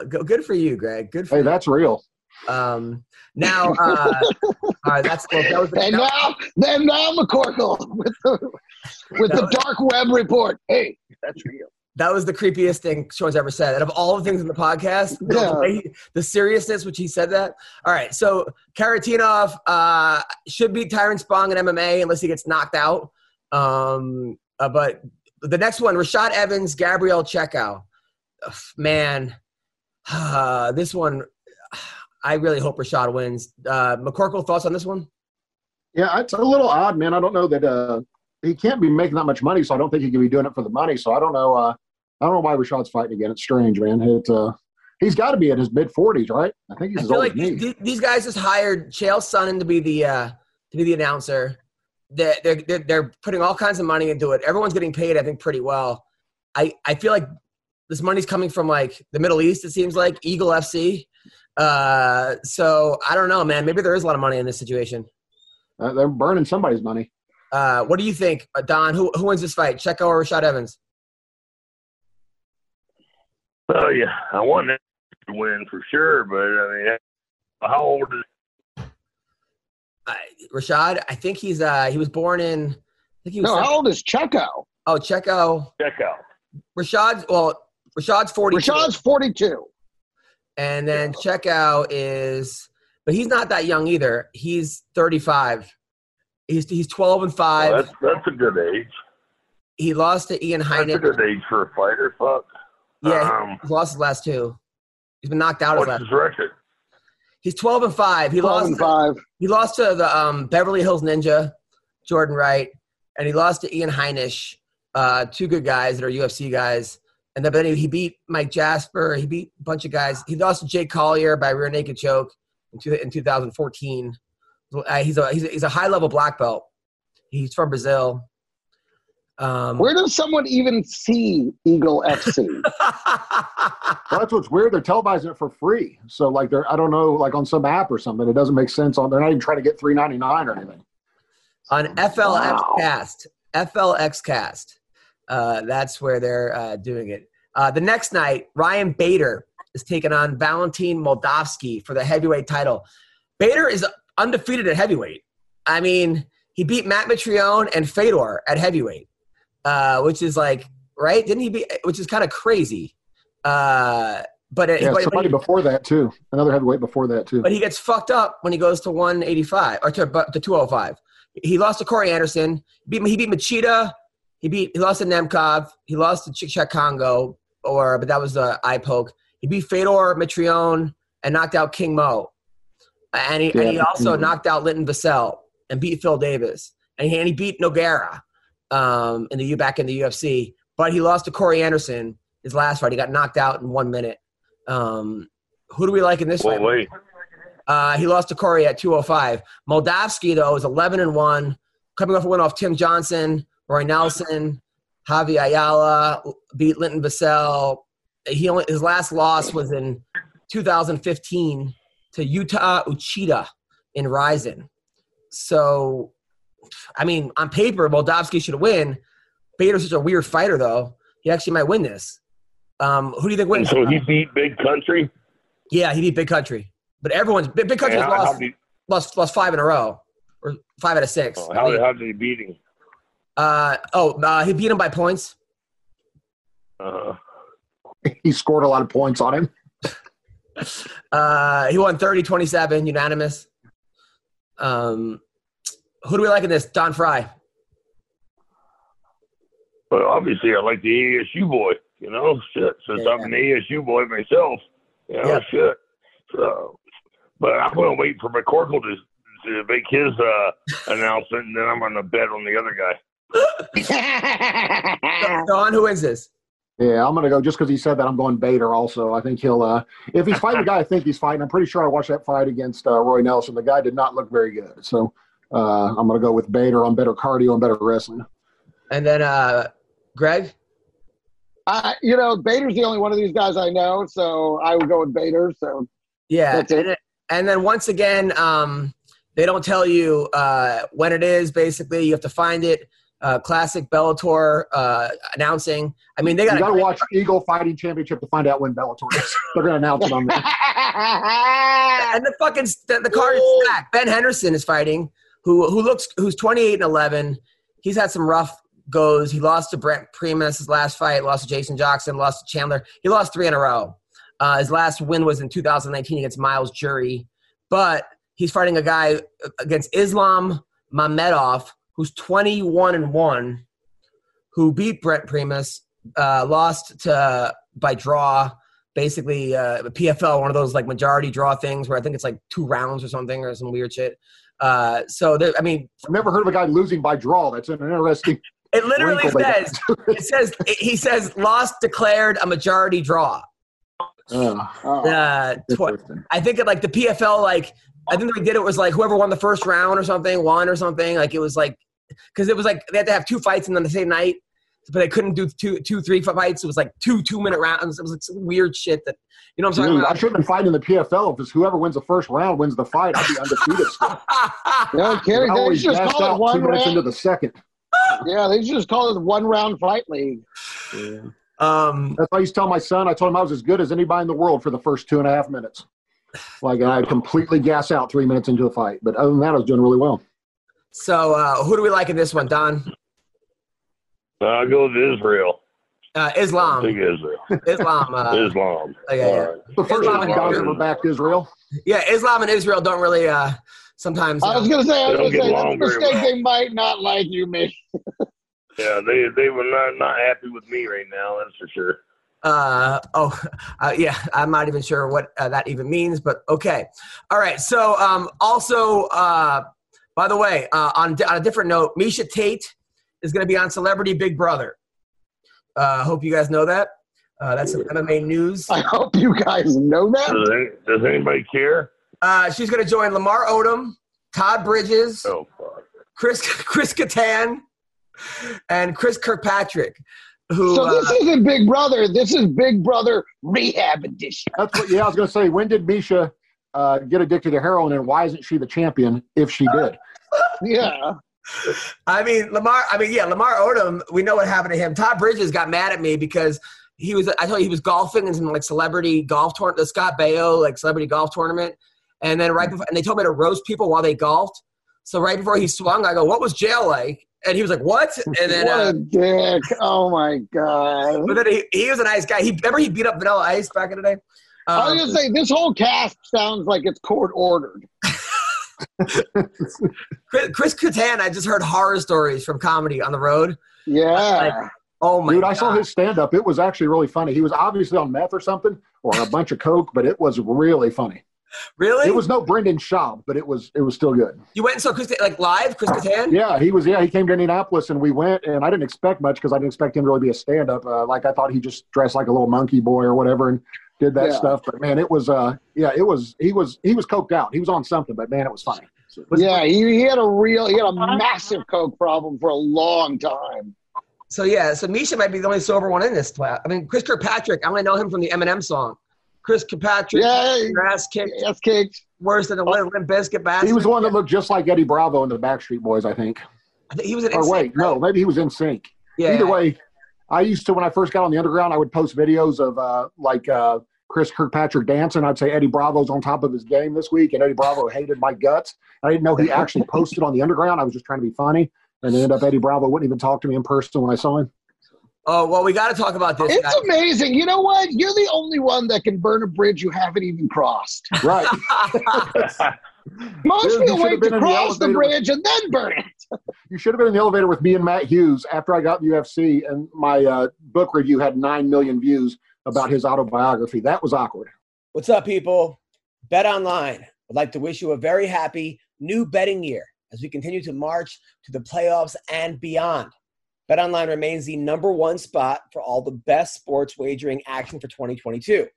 good for you, Greg. Good for Hey, you. that's real. Um, now, uh, *laughs* all right, that's well, that was the, And now, then now McCorkle with the with the dark web report. Hey, that's real. That was the creepiest thing Sean's ever said. Out of all the things in the podcast, the, Yeah. way he- the seriousness which he said that. All right, so Kharitonov uh, should beat Tyrone Spong in MMA unless he gets knocked out. Um, uh, but the next one, Rashad Evans, Gabriel Checco. Ugh, man, uh, *sighs* this one, I really hope Rashad wins. Uh, McCorkle, thoughts on this one? Yeah, it's a little odd, man. I don't know that uh, he can't be making that much money, so I don't think he can be doing it for the money. So I don't know. Uh, I don't know why Rashad's fighting again. It's strange, man. It, uh, he's got to be in his mid forties, right? I think he's I feel old like me. these, guys just hired Chael Sonnen to be the uh, to be the announcer. They're, they're they're they're putting all kinds of money into it. Everyone's getting paid, I think, pretty well. I I feel like this money's coming from like the Middle East. It seems like Eagle FC. Uh, so I don't know, man. Maybe there is a lot of money in this situation. Uh, they're burning somebody's money. Uh, what do you think, uh, Don? Who who wins this fight, Checco or Rashad Evans? Oh yeah, I want that to win for sure, but I mean, how old is Uh, Rashad, I think he's uh he was born in. I think he was. No, how old is Checco? oh, Checco. check out? Rashad's well. Rashad's forty. Rashad's forty-two. And then Checkout is, but he's not that young either. He's 35. He's he's 12 and five. that's that's a good age. he lost to Ian Heinisch. That's a good age for a fighter. Fuck. Yeah, Um, he's lost his last two. He's been knocked out his what's last. his record? He's 12 and five. He 12 lost. and five. He lost to the um, Beverly Hills Ninja, Jordan Wright, and he lost to Ian Heinisch. Uh, two good guys that are UFC guys. And then, but then he beat Mike Jasper. He beat a bunch of guys. He lost to Jake Collier by rear naked choke in, two, in 2014. Uh, he's a he's a, he's a high level black belt. He's from Brazil. Um, Where does someone even see Eagle *laughs* FC? Well, *laughs* that's what's weird. They're televising it for free. So like they're I don't know, like on some app or something. It doesn't make sense on they're not even trying to get three ninety nine or anything. on FLX Wow. Cast. FLX Cast. Uh, that's where they're uh, doing it. Uh, the next night, Ryan Bader is taking on Valentin Moldavsky for the heavyweight title. Bader is undefeated at heavyweight. I mean, he beat Matt Mitrione and Fedor at heavyweight, uh, which is like right? Didn't he be? Which is kind of crazy. Uh, but, it, Yeah, but, but somebody he- before that too. Another heavyweight before that too. but he gets fucked up when he goes to 185 or to, to 205. He lost to Corey Anderson. He beat, he beat Machida. He beat he lost to Nemkov. He lost to Cheick Kongo, or but that was the eye poke. He beat Fedor Mitrione and knocked out King Mo. And he, and he Yeah. also Mhm. knocked out Linton Vassell and beat Phil Davis. And he, and he beat Nogueira um, in the U back in the UFC. But he lost to Corey Anderson his last fight. He got knocked out in one minute. Um, who do we like in this Well, fight? Uh, he lost to Corey at 205. Moldavsky, though, is 11 and 1, coming off a win off Tim Johnson, Roy Nelson, Javy Ayala, beat Linton Vassell. He only his last loss was in 2015 to Utah Uchida in Rizin. So, I mean, on paper, Moldavsky should win. Bader's such a weird fighter, though. He actually might win this. Um, who do you think And wins? so he beat Big Country. yeah, he beat Big Country, but everyone's Big, Big Country's how, how, lost, did, lost lost five in a row, or five out of six. oh, how, mean, how did he beat him? uh, oh, uh, he beat him by points. Uh, He scored a lot of points on him. Uh, he won 30 27, unanimous. Um, who do we like in this? Don Frye. but obviously, I like the ASU boy. You know, shit. Since Yeah. I'm an ASU boy myself, you know, Yeah. shit. So, but I'm gonna wait for McCorkle to to make his uh, announcement, and then I'm gonna bet on the other guy. *laughs* Don, who wins this? Yeah, I'm gonna go just because he said that. I'm going Bader. Also, I think he'll. uh If he's fighting the guy, I think he's fighting. I'm pretty sure I watched that fight against uh, Roy Nelson. The guy did not look very good. So uh I'm gonna go with Bader on better cardio and better wrestling. And then uh, Greg. Uh, you know, Bader's the only one of these guys I know, so I would go with Bader. So Yeah. That's it. And, and then once again, um, they don't tell you uh, when it is. Basically, you have to find it. Uh, classic Bellator uh, announcing. I mean, they got to watch Eagle Fighting Championship to find out when Bellator is. *laughs* They're gonna announce it on there. *laughs* and the fucking the, the card is stacked. Ben Henderson is fighting, who who looks who's 28 and 11. He's had some rough goes. He lost to Brent Primus his last fight, lost to Jason Jackson, lost to Chandler. He lost three in a row. Uh, his last win was in 2019 against Myles Jury, but he's fighting a guy against Islam Mamedov, who's 21 and one, who beat Brent Primus, uh, lost to by draw basically uh, PFL, one of those like majority draw things where I think it's like two rounds or something or some weird shit. Uh, so there, I mean, I've never heard of a guy losing by draw. That's an interesting. *laughs* it literally says it says he says lost declared a majority draw. Uh, Oh. Uh, tw- I think it like the PFL like I think they did it was like whoever won the first round or something won or something like it was like because it was like they had to have two fights and then the same night. But they couldn't do two, two, three fights. It was like two two minute rounds. It was like some weird shit that you know what I'm Dude, I should have been fighting in the PFL. If it's whoever wins the first round wins the fight, I'd be undefeated. still. about. *laughs* No kidding. I They always should just gassed call it out two one minutes into the second. Yeah, they should just call it one round fight league. um, That's why I used to tell my son. I told him I was as good as anybody in the world for the first two and a half minutes. Like I completely gas out three minutes into the fight, but other than that, I was doing really well. So uh, who do we like in this one, Don? I'll go with Israel. Uh, I think Israel. Islam. Uh, *laughs* Islam. yeah, yeah. All right. The first Islam time and Don's Israel. ever backed Israel. yeah, Islam and Israel don't really uh, sometimes. I was Uh, gonna say, I was don't gonna get say, along that's a very mistake. well. They might not like you, me. *laughs* Yeah, they they were not not happy with me right now. That's for sure. uh, oh, *laughs* uh, yeah, I'm not even sure what uh, that even means, but okay. All right. So, um, also, uh, by the way, uh, on, on a different note, Miesha Tate is going to be on Celebrity Big Brother. Uh, hope you guys know that. Uh, that's some MMA news. I hope you guys know that. Does, any, does anybody care? Uh, she's going to join Lamar Odom, Todd Bridges, Oh fuck. Chris *laughs* Chris Kattan, and Chris Kirkpatrick. Who? So this uh, isn't Big Brother. This is Big Brother Rehab Edition. That's what. Yeah, I was going to say. When did Miesha uh, get addicted to heroin, and why isn't she the champion if she did? Yeah. I mean, Lamar. I mean, yeah, Lamar Odom. We know what happened to him. Todd Bridges got mad at me because he was. I told you he was golfing in some like celebrity golf tournament, the Scott Baio like celebrity golf tournament, and then right before, and they told me to roast people while they golfed. So right before he swung, I go, "What was jail like?" And he was like, "What?" And then, what uh, a dick. Oh my god. but then he, he was a nice guy. He remember he beat up Vanilla Ice back in the day. I Um, was gonna say this whole cast sounds like it's court ordered. Chris, Chris Kattan, I just heard horror stories from comedy on the road. Yeah. Oh my Dude, god! I saw his stand up. It was actually really funny. He was obviously on meth or something, or a bunch of coke, but it was really funny. really? It was no Brendan Schaub, but it was it was still good. you went and saw Chris like live, Chris Kattan. *laughs* Yeah, he was. Yeah, he came to Indianapolis, and we went, and I didn't expect much because I didn't expect him to really be a stand up. Uh, like I thought he just dressed like a little monkey boy or whatever, and did that Yeah. stuff. But man, it was. Uh, yeah, it was. He was. He was coked out. He was on something, but man, it was funny. Yeah, he, he had a real he had a massive coke problem for a long time. So yeah, so Miesha might be the only sober one in this class. I mean, Chris Kirkpatrick. I only know him from the Eminem song. Chris Kirkpatrick, Yeah, your ass kicked. that's kicked. worse than a Limp Limp Bizkit bastard? He was the one that looked just like Eddie Bravo in the Backstreet Boys, I think. I think he was In Or wait, no, maybe he was NSYNC. Yeah. Either way, I used to when I first got on the underground, I would post videos of uh, like uh, Chris Kirkpatrick dancing. I'd say Eddie Bravo's on top of his game this week, and Eddie Bravo hated my guts. I didn't know he *laughs* actually posted on the underground. I was just trying to be funny, and it ended up Eddie Bravo wouldn't even talk to me in person when I saw him. Oh well, we got to talk about this. It's guy. amazing. You know what? You're the only one that can burn a bridge you haven't even crossed. *laughs* Right. Most Dude, you people wait to been in the cross the, elevator with- bridge and then burn it. You should have been in the elevator with me and Matt Hughes after I got in UFC, and my uh, book review had nine million views about his autobiography. That was awkward. What's up, people? Bet Online would like to wish you a very happy new betting year as we continue to march to the playoffs and beyond. Bet Online remains the number one spot for all the best sports wagering action for 2022.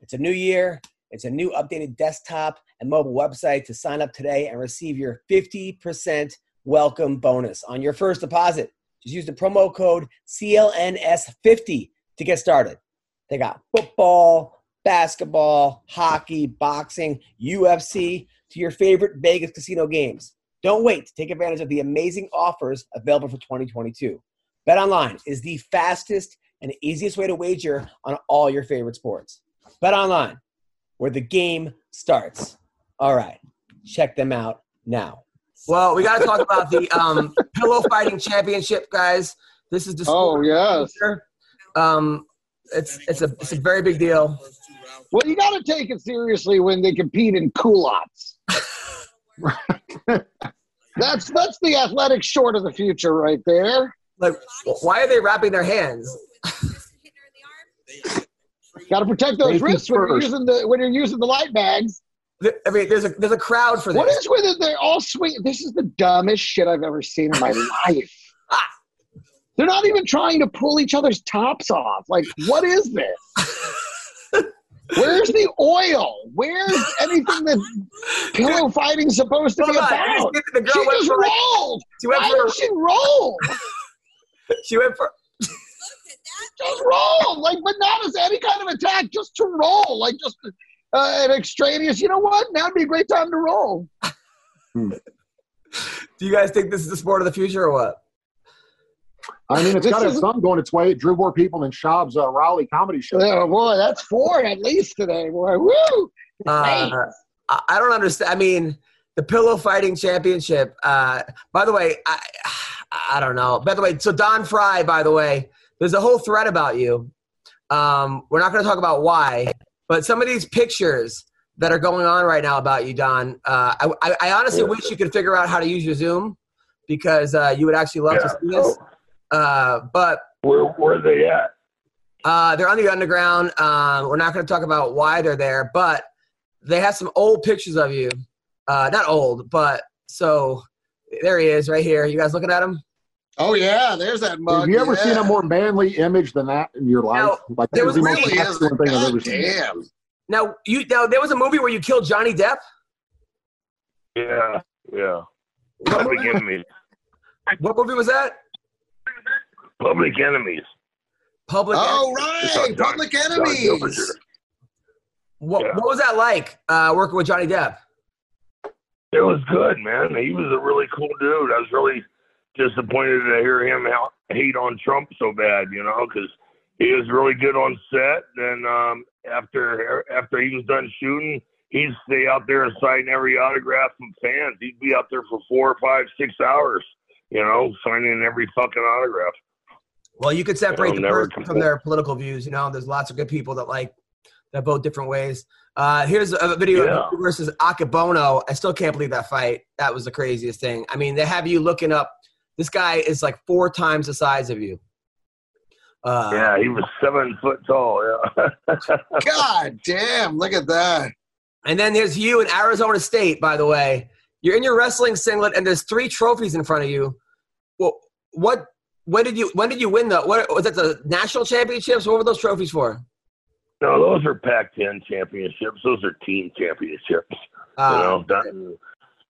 It's a new year, it's a new updated desktop and mobile website to sign up today and receive your 50% welcome bonus on your first deposit. Just use the promo code CLNS50 to get started. They got football, basketball, hockey, boxing, UFC, to your favorite Vegas casino games. Don't wait to take advantage of the amazing offers available for 2022. Bet online is the fastest and easiest way to wager on all your favorite sports. Bet online, where the game starts. All right, check them out now. Well, we got to talk about the um, *laughs* pillow fighting championship, guys. This is the Oh, yes. Um, it's it's a it's a very big deal. Well, you got to take it seriously when they compete in culottes. *laughs* that's that's the athletic short of the future right there. Like, why are they wrapping their hands? Got to protect those Safety wrists when you're using the when you're using the light bags. I mean, there's a there's a crowd for this. What is with it? They're all swing. This is the dumbest shit I've ever seen in my *laughs* life. They're not even trying to pull each other's tops off. Like, what is this? *laughs* Where's the oil? Where's anything that pillow fighting's supposed to be on, about? the girl She went just for like- rolled. She went Why for did she roll? *laughs* she went for *laughs* Just roll. Like, but not as any kind of attack, just to roll. Like, just uh, an extraneous, you know what? Now'd be a great time to roll. Do you guys think this is the sport of the future or what? I mean, it's got to have is- something going its way. It drew more people than Schaub's uh, Raleigh comedy show. Oh, boy, that's four at least today, boy. Woo! Uh, I I don't understand. I mean, the pillow fighting championship. Uh, by the way, I I don't know. By the way, so Don Frye. By the way, there's a whole thread about you. Um, we're not going to talk about why, but some of these pictures that are going on right now about you, Don. Uh, I, I, I honestly wish you could figure out how to use your Zoom because uh, you would actually love to see this. Uh, but Where where are they at? uh, they're on the underground. Um, we're not going to talk about why they're there, but they have some old pictures of you. Uh, not old, but so there he is right here. You guys looking at him? Oh yeah, there's that mug. Have you ever yeah. seen a more manly image than that in your life? Now, like there that was the most really is. masculine thing I've ever God seen. damn. Now you now there was a movie where you killed Johnny Depp. Yeah, yeah. What Public movie, *laughs* what movie was that? Public enemies. Public. Oh right, John- Public Enemies. What, yeah. what was that like uh, working with Johnny Depp? It was good, man. He was a really cool dude. I was really disappointed to hear him hate on Trump so bad, you know, because he was really good on set. And um, after after he was done shooting, he'd stay out there and sign every autograph from fans. He'd be out there for four, five, six hours, you know, signing every fucking autograph. Well, you could separate It'll the never person from their political views. You know, there's lots of good people that like that vote different ways. Uh, here's a video Yeah. of versus Akebono. I still can't believe that fight. That was the craziest thing. I mean, they have you looking up. This guy is like four times the size of you. Uh, Yeah, he was seven foot tall. Yeah. *laughs* God damn, look at that. And then there's you in Arizona State, by the way. You're in your wrestling singlet, and there's three trophies in front of you. Well, what? When did you? When did you win the? What was that? The national championships? What were those trophies for? no, those are Pac-10 championships. Those are team championships. Uh, you know, that,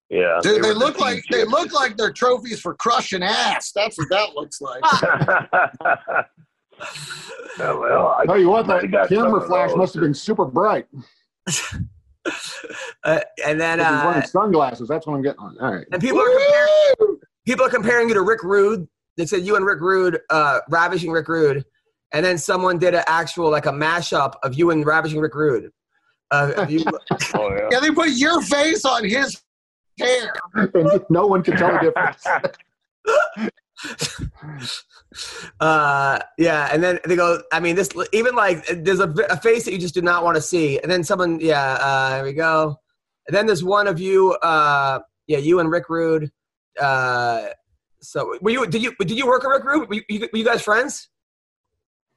yeah. Dude, they were the look team like they look like they're trophies for crushing ass. That's what that looks like. *laughs* Yeah, well, I Tell you what, I that got camera flash must have been super bright. *laughs* Uh, and then He's uh, wearing sunglasses. That's what I'm getting on. All right. and people are comparing, people are comparing you to Rick Rude. They said you and Rick Rude, uh, ravishing Rick Rude, and then someone did an actual like a mashup of you and ravishing Rick Rude. Uh, you, *laughs* Oh yeah. Yeah, they put your face on his hair. And no one can tell the difference. *laughs* uh, yeah, and then they go. I mean, this even like there's a, a face that you just do not want to see, and then someone, yeah, uh, here we go. And then there's one of you, uh, yeah, you and Rick Rude. Uh, so were you? Did you? Did you work with Rick Rude? Were you, were you guys friends?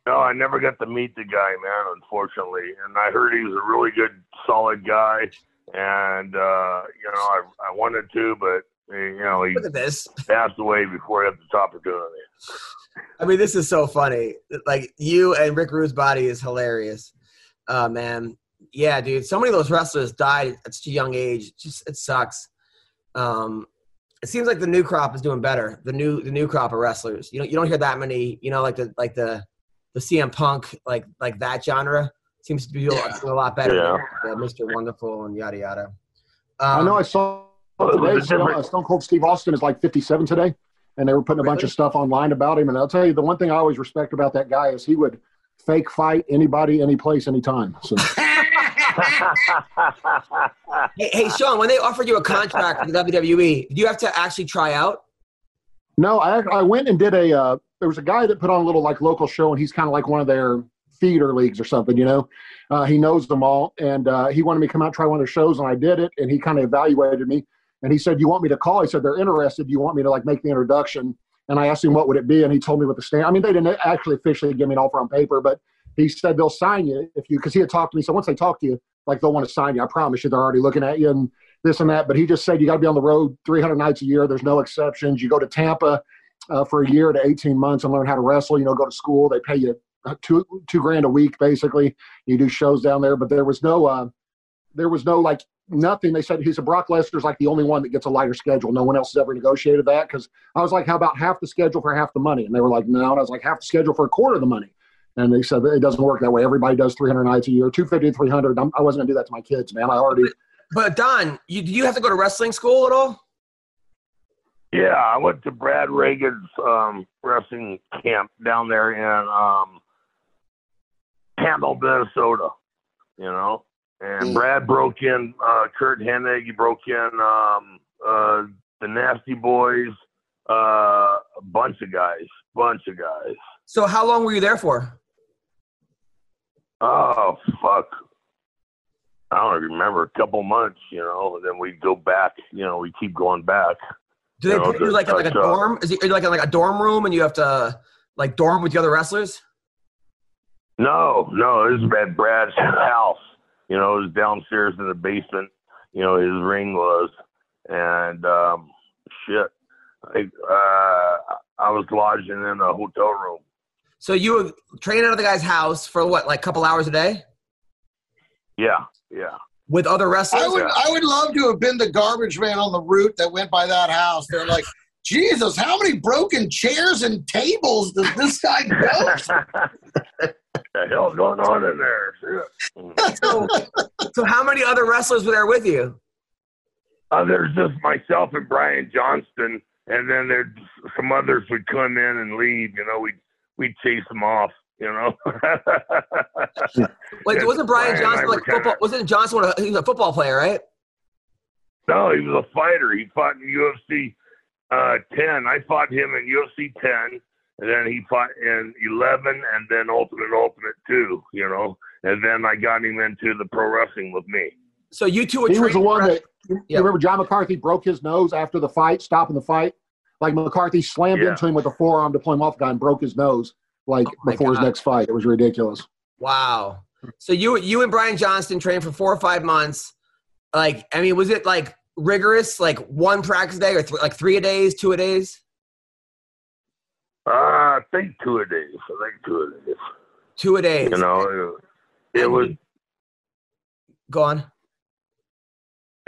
No, I never got to meet the guy, man, unfortunately. And I heard he was a really good, solid guy. And, uh, you know, I, I wanted to, but, you know, he Look at this. passed away before I got this opportunity. I mean, this is so funny. Like you and Rick Rude's body is hilarious. Uh, man, yeah, dude. So many of those wrestlers died at such a young age. It just it sucks. Um, it seems like the new crop is doing better. The new the new crop of wrestlers. You know, you don't hear that many. You know, like the like the the CM Punk like like that genre seems to be doing a lot better. Yeah. than, uh, Mr. Wonderful and yada yada. Um, I know I saw Well, it was today Stone, uh, Stone Cold Steve Austin is like 57 today, and they were putting a bunch of stuff online about him. And I'll tell you, the one thing I always respect about that guy is he would fake fight anybody, any place, anytime. So *laughs* Hey, hey, Sean, when they offered you a contract with WWE, do you have to actually try out? no, I I went and did a. Uh, there was a guy that put on a little like local show, and he's kind of like one of their theater leagues or something. You know, uh, he knows them all, and uh, he wanted me to come out and try one of their shows, and I did it, and he kind of evaluated me, and he said, "You want me to call?" He said, "They're interested. You want me to like make the introduction?" And I asked him what would it be, and he told me what the stand. I mean, they didn't actually officially give me an offer on paper, but he said they'll sign you if you because he had talked to me. So once they talk to you, like they'll want to sign you. I promise you, they're already looking at you and this and that. But he just said you got to be on the road 300 nights a year. There's no exceptions. You go to Tampa uh, for a year to 18 months and learn how to wrestle. You know, go to school. They pay you uh, two two grand a week basically. You do shows down there, but there was no uh, there was no like nothing. They said he said Brock Lesnar's like the only one that gets a lighter schedule. No one else has ever negotiated that because I was like, how about half the schedule for half the money? And they were like, no. And I was like, half the schedule for a quarter of the money. And they said it doesn't work that way. Everybody does 300 nights a year, 250 300. I'm, I wasn't gonna do that to my kids, man. I already But Don, you, do you have to go to wrestling school at all? Yeah, I went to Brad Rheingans' um, wrestling camp down there in um, Campbell, Minnesota. You know, and Mm. Brad broke in uh, Curt Hennig. He broke in um, uh, the Nasty Boys. Uh, a bunch of guys, bunch of guys. So how long were you there for? Oh fuck. I don't remember a couple months, you know, and then we go back, you know, we keep going back. Do they No, put you like in like a dorm? Is it like in like a dorm room and you have to like dorm with the other wrestlers? No, no, this is at Brad's house. You know, it was downstairs in the basement. You know, his ring was, and um, shit, I uh, I was lodging in a hotel room. So you were training out of the guy's house for what, like a couple hours a day Yeah, yeah. with other wrestlers? I would, I would love to have been the garbage man on the route that went by that house. They're like, Jesus, how many broken chairs and tables does this guy go? *laughs* the hell's going on in there? So, so how many other wrestlers were there with you? Uh, there's just myself and Brian Johnston, and then there's some others would come in and leave. You know, we we chase them off. You know. *laughs* Like, Yeah, wasn't Brian Brian Johnson were like kinda- football? Wasn't Johnson one he was a football player, right? No, he was a fighter. He fought in UFC uh, 10. I fought him in UFC 10, and then he fought in 11, and then Ultimate Ultimate 2, you know. And then I got him into the pro wrestling with me. So you two were he was the one for- that you Yeah. remember John McCarthy broke his nose after the fight, stopping the fight. Like McCarthy slammed Yeah. into him with a forearm to pull him off the guy and broke his nose like Oh my before his next fight. It was ridiculous. Wow. So you you and Brian Johnston trained for four or five months. Like, I mean, was it like rigorous, like one practice day or th- like three a days, two a days, Uh, I think two a days. I think two a days. two a days? You know, it, it was Go on.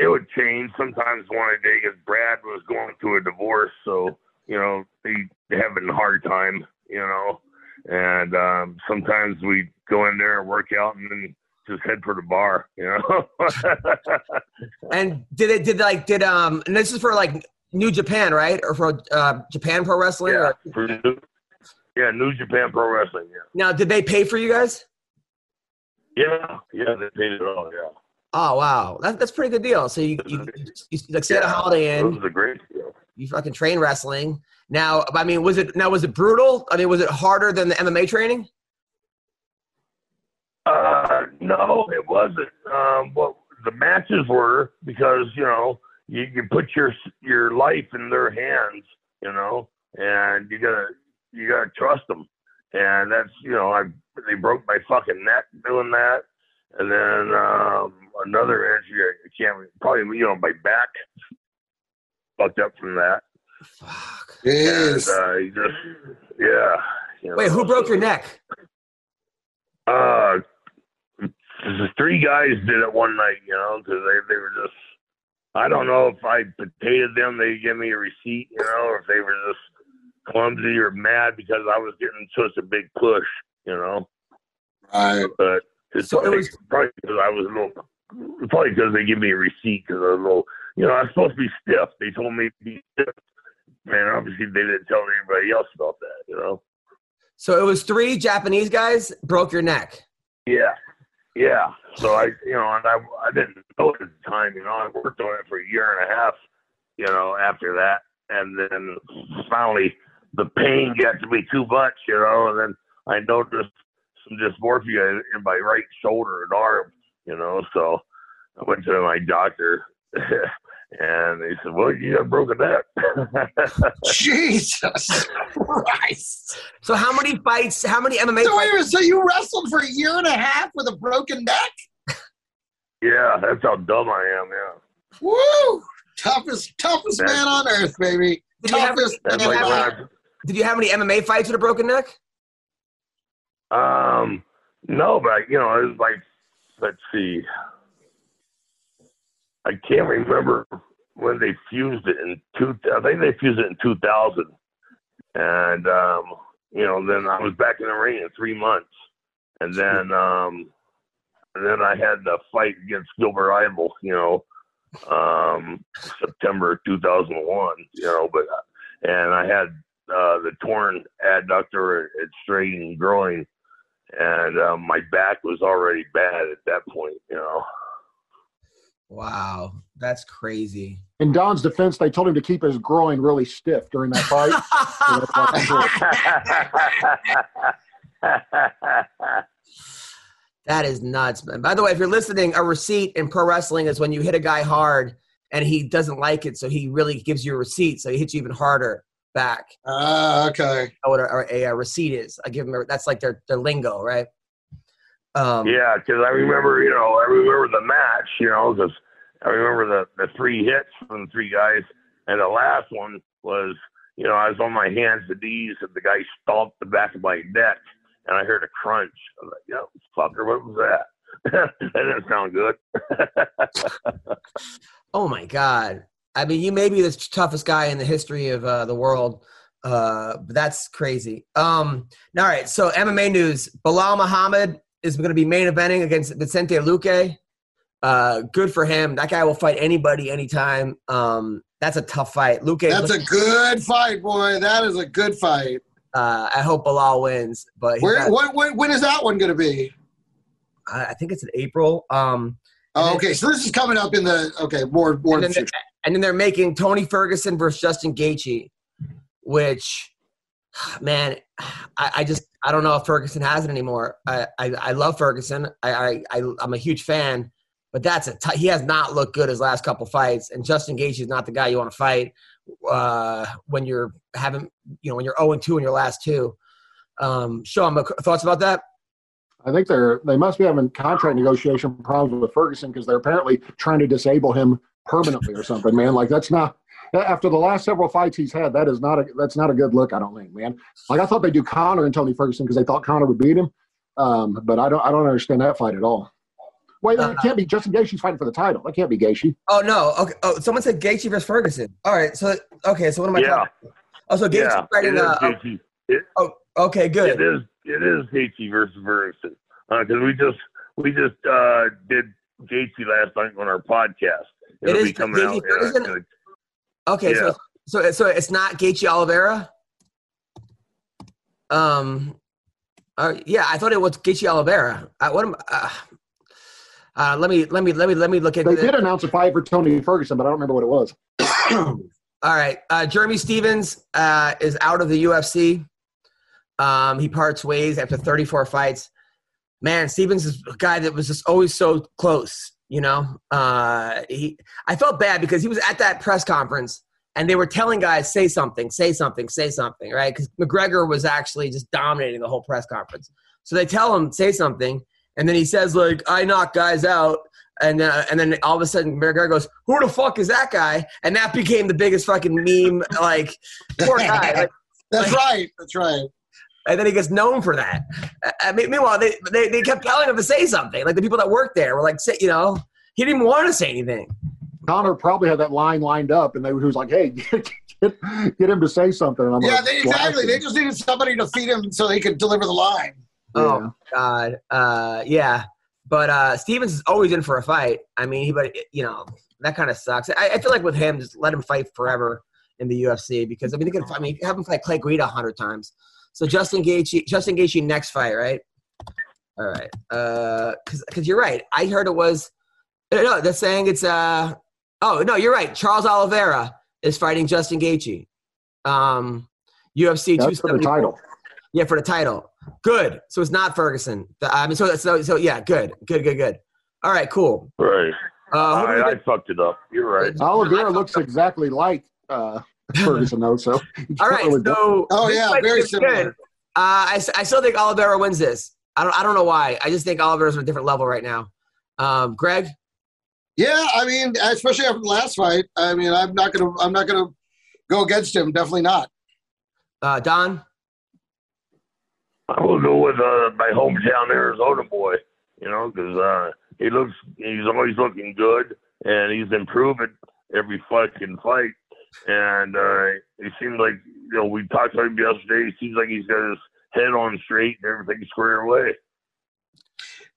It would change sometimes one a day because Brad was going through a divorce, so you know he having a hard time, you know, and um, sometimes we go in there and work out, and then just head for the bar. You know. *laughs* And did it did like did um and this is for like New Japan, right? Or for uh, Japan Pro Wrestling? yeah. Or- For New, yeah, New Japan Pro Wrestling. Yeah. now, did they pay for you guys? Yeah. Yeah. They paid it all. Yeah. Oh wow, that, that's a pretty good deal. So you you, you, like stay at a Holiday Inn, was a great deal. you fucking train wrestling. Now, I mean, was it now was it brutal? I mean, was it harder than the MMA training? Uh, no, it wasn't. Um, what the matches were because you know you, you put your your life in their hands, you know, and you gotta you gotta trust them, and that's you know I they broke my fucking neck doing that, and then um, another injury I can't probably you know my back fucked up from that. Fuck. Jeez. And, uh, just yeah. You know, Wait, who broke so- your neck? Uh, the three guys did it one night, you know, because they, they were just, I don't know if I potatoed them, they give me a receipt, you know, or if they were just clumsy or mad because I was getting such a big push, you know. Right. But it's So it was- probably because I was a little, probably because they give me a receipt because I was a little, you know, I was supposed to be stiff. They told me to be stiff. Man, obviously they didn't tell anybody else about that, you know. So it was three Japanese guys broke your neck. Yeah, yeah. So I, you know, and I, I didn't know at the time. You know, I worked on it for a year and a half. You know, after that, and then finally the pain got to be too much. You know, and then I noticed some dysmorphia in my right shoulder and arm. You know, so I went to my doctor. *laughs* And he said, "Well, you got a broken neck." *laughs* Jesus Christ. So how many fights? How many MMA? So, wait fights? minute, so you wrestled for a year and a half with a broken neck? yeah, that's how dumb I am. Yeah, Woo! Toughest, toughest That's- man on earth, baby. Did you have- Toughest man like when alive. Did you have any MMA fights with a broken neck? Um, no, but you know, it was like, let's see, I can't remember when they fused it in two. I think they fused it in two thousand, and um, you know, then I was back in the ring in three months, and then um, and then I had the fight against Gilbert Yvel, you know, um, September two thousand one, you know, but and I had uh, the torn adductor and straightened groin and um, my back was already bad at that point. You know. Wow, that's crazy. In Don's defense, they told him to keep his groin really stiff during that fight. That's *laughs* why- That is nuts, man. By the way, if you're listening, a receipt in pro wrestling is when you hit a guy hard and he doesn't like it, so he really gives you a receipt, so he hits you even harder back. Ah, okay. Know what a, a, a receipt is? I give them a, that's like their their lingo, right? Um, yeah, because I remember, you know, I remember the match, you know, because I remember the the three hits from the three guys, and the last one was, you know, I was on my hands and knees, and the guy stomped the back of my neck, and I heard a crunch. I was like, "Yo, fucker, what was that?" *laughs* that didn't sound good. *laughs* Oh my God. I mean, you may be the toughest guy in the history of uh, the world. Uh, but that's crazy. Um, all right. So MMA news: Belal Muhammad is going to be main eventing against Vicente Luque. Uh, good for him. That guy will fight anybody, anytime. Um, that's a tough fight. Luque. That's a good fight, boy. That is a good fight. uh, I hope Belal wins, but Where, got- what, when, when is that one going to be? I I think it's in April. Um, Oh, okay, so this is coming up in the okay more more. and then, the and then they're making Tony Ferguson versus Justin Gaethje, which, man, I, I just I don't know if Ferguson has it anymore. I I, I love Ferguson. I, I I I'm a huge fan, but that's a t- he has not looked good his last couple fights, and Justin Gaethje is not the guy you want to fight uh, when you're having you know when you're 0 2 in your last two. Um, Sean, thoughts about that? I think they're they must be having contract negotiation problems with Ferguson because they're apparently trying to disable him permanently or something, man. Like that's not after the last several fights he's had. That is not a that's not a good look. I don't think, man. Like I thought they'd do Conor and Tony Ferguson because they thought Conor would beat him, um, but I don't I don't understand that fight at all. Wait, that can't be Justin Gaethje's fighting for the title. That can't be Gaethje. Oh no! Okay. Oh, someone said Gaethje versus Ferguson. All right. So okay. So what am I? Yeah. talking about? Oh, so Gaethje's yeah, fighting. it is Uh, Gaethje. It, oh, okay, good. It is. It is Gaethje versus Ferguson because we just we just uh, did Gaethje last night on our podcast. It It'll is be coming Gaethje out. Ferguson? in Okay, so so so it's not Gaethje Oliveira. Um, uh, yeah, I thought it was Gaethje Oliveira. I, what am uh, uh, let me let me let me let me look at They the- did announce a fight for Tony Ferguson, but I don't remember what it was. All right, uh, Jeremy Stephens uh, is out of the UFC. Um, he parts ways after 34 fights. Man, Stephens is a guy that was just always so close. You know, uh, he. I felt bad because he was at that press conference and they were telling guys say something, say something, say something, right? Because McGregor was actually just dominating the whole press conference. So they tell him say something, and then he says like, "I knock guys out." And, uh, and then all of a sudden, McGregor goes, "Who the fuck is that guy?" And that became the biggest fucking meme. Like, poor guy. Like, *laughs* That's right. That's right. And then he gets known for that. I mean, meanwhile, they, they they kept telling him to say something. Like the people that worked there were like, say, you know, he didn't even want to say anything. Conor probably had that line lined up, and they he was like, "Hey, *laughs* get, get, get him to say something." And I'm Yeah, like, they, exactly. They just needed somebody to feed him so they could deliver the line. Oh God, uh, yeah. But uh, Stephens is always in for a fight. I mean, he, but you know that kind of sucks. I, I feel like with him, just let him fight forever in the UFC because I mean, they can. I mean, have him fight Clay Guida a hundred times. So Justin Gaethje, Justin Gaethje next fight, right? All right, because because you're right. I heard it was no. They're saying it's uh oh no, you're right. Charles Oliveira is fighting Justin Gaethje. Um, UFC That's for the 274. title. Yeah, for the title. Good. So it's not Ferguson. I mean, so so so yeah, good, good, good, good. All right, cool. Right. Uh, who do we I, I fucked it up. You're right. Oliveira looks exactly like uh, Ferguson, though. So *laughs* you All can't right, really- so Oh, yeah, very similar. good. Uh, I, s- I still think Oliveira wins this. I don't I don't know why. I just think Oliveira's on a different level right now. Um, Greg, Yeah, I mean, especially after the last fight. I mean, I'm not gonna, I'm not gonna go against him. Definitely not. uh, Don, I will go with uh, my hometown Arizona boy. You know, because uh, he looks, he's always looking good, and he's improving every fucking fight. And uh, it seems like you know we talked to him yesterday. It seems like he's got his head on straight and everything squared away.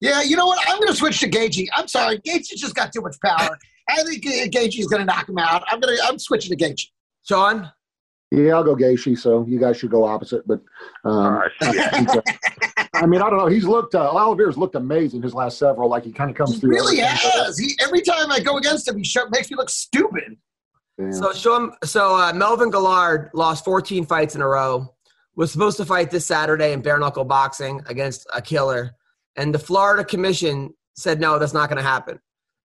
Yeah, you know what? I'm gonna switch to Gaethje. I'm sorry, Gaethje's just got too much power. *laughs* I think uh, Gaethje's gonna knock him out. I'm gonna, I'm switching to Gaethje. Sean. Yeah, I'll go Gaethje. So you guys should go opposite. But um, I mean, I don't know. He's looked. Uh, Oliveira's looked amazing his last several. Like he kind of comes He through. really everything, but, uh, has. He every time I go against him, he sho- makes me look stupid. Yeah. So show him. So uh, Melvin Guillard lost 14 fights in a row. Was supposed to fight this Saturday in bare knuckle boxing against a killer, and the Florida Commission said no, that's not going to happen.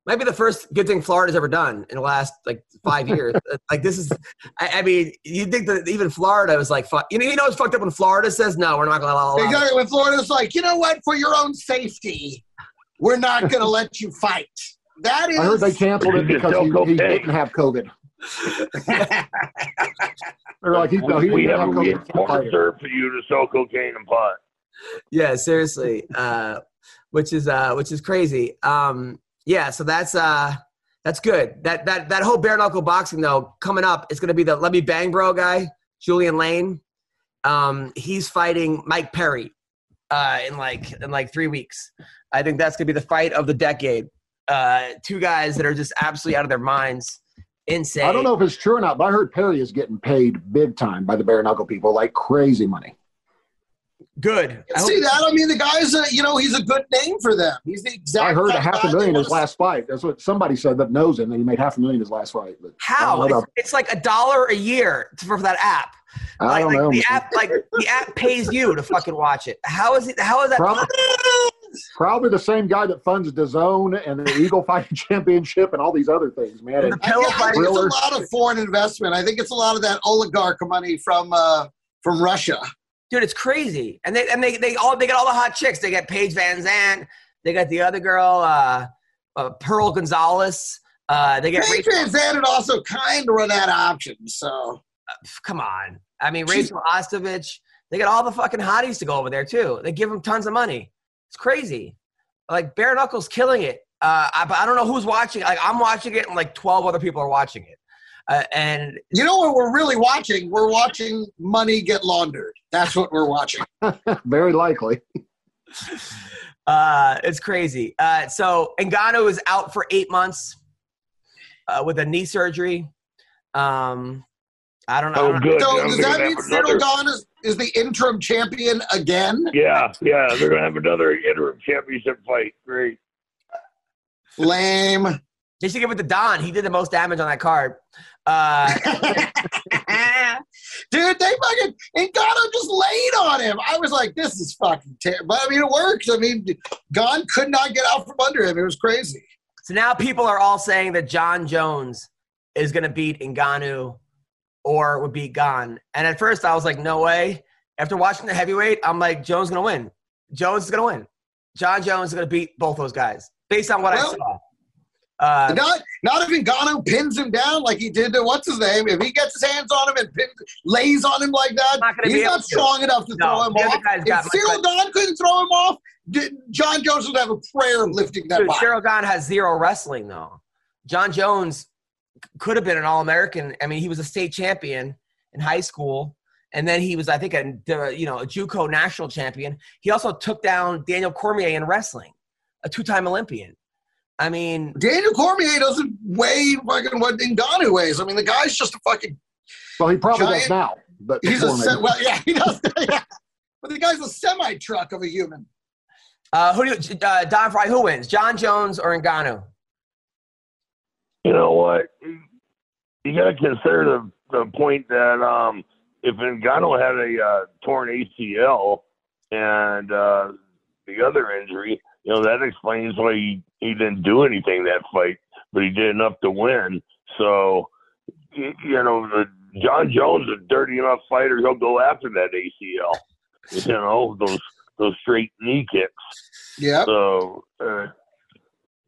Might be the first good thing Florida's ever done in the last like five *laughs* years. like this is, I, I mean, you think that even Florida was like, fuck, you know, you know, it's fucked up when Florida says no, we're not going to allow. it." Exactly. When Florida's like, you know what? For your own safety, we're not gonna let you fight. That is. I heard they canceled it *laughs* because still he, he didn't have COVID. They're like, he, no, he we have have a COVID. he can't fight it. sponsor for you to sell cocaine and pot. yeah seriously uh which is uh which is crazy um yeah so that's uh that's good that that that whole bare knuckle boxing though coming up is going to be the let me bang bro guy julian lane um he's fighting mike perry uh in like in like three weeks i think that's going to be the fight of the decade uh two guys that are just absolutely out of their minds insane I don't know if it's true or not, but I heard Perry is getting paid big time by the bare knuckle people, like crazy money. good I hope- See that? I mean, the guy's, a, you know, he's a good name for them. He's the exact. I heard a half a million his last fight. That's what somebody said that knows him. That he made half a million his last fight. But how it's, it's like a dollar a year for, for that app I like, don't like know. the app like the app pays you to fucking watch it how is it how is that Probably, probably the same guy that funds DAZN and the Eagle Fighting *laughs* Championship and all these other things, man. And And the pillow I fight it's a lot of foreign investment. I think it's a lot of that oligarch money from uh, from Russia. dude it's crazy and they and they they all they got all the hot chicks they got paige van zant they got the other girl uh, uh pearl gonzalez uh they get Paige rachel, VanZant had also kind of run out of options. So come on i mean She's- rachel ostovich they got all the fucking hotties to go over there too they give them tons of money it's crazy like bare knuckles killing it uh I, but I don't know who's watching like i'm watching it and like 12 other people are watching it uh, and you know what we're really watching? We're watching money get laundered. That's what we're watching. *laughs* very likely. Uh, it's crazy. Uh, so Ngannou is out for eight months uh, with a knee surgery. Um, I don't know. I Oh, don't- good. So I'm does that mean have Ciryl another- Gane is, is the interim champion again? Yeah, yeah, they're gonna have another interim championship fight. Great. Lame. They should give it to Don. He did the most damage on that card. Uh, *laughs* Dude, they fucking Ngannou just laid on him. I was like, this is fucking terrible. But I mean, it works. I mean, Gane could not get out from under him. It was crazy. so now people are all saying that Jon Jones is going to beat Ngannou or would be gone. And at first I was like, no way. After watching the heavyweight, I'm like, Jones is going to win. Jones is going to win. Jon Jones is going to beat both those guys based on what Well- I saw. Uh, not not if Ngannou pins him down like he did to what's his name. If he gets his hands on him and pins, lays on him like that, Not he's not to. strong enough to No, throw him off. If Ciryl Gane couldn't throw him off, Jon Jones would have a prayer of lifting that Dude, body. Ciryl Gane has zero wrestling though. Jon Jones could have been an All American. I mean, he was a state champion in high school, and then he was, I think, a you know a JUCO national champion. He also took down Daniel Cormier in wrestling, a two-time Olympian. I mean, Daniel Cormier doesn't weigh fucking what Ngannou weighs. I mean, the guy's just a fucking. Well, he probably Giant- does now. But He's a se- well, yeah, he does. *laughs* Yeah. But the guy's a semi truck of a human. uh, who do you, uh, Don Frye? Who wins, Jon Jones or Ngannou? You know what? You got to consider the the point that um, if Ngannou had a uh, torn ACL and uh, the other injury, you know that explains why he, he didn't do anything that fight, but he did enough to win. So, you know, the Jon Jones is a dirty enough fighter; he'll go after that ACL. You know those those straight knee kicks. Yeah. So, uh,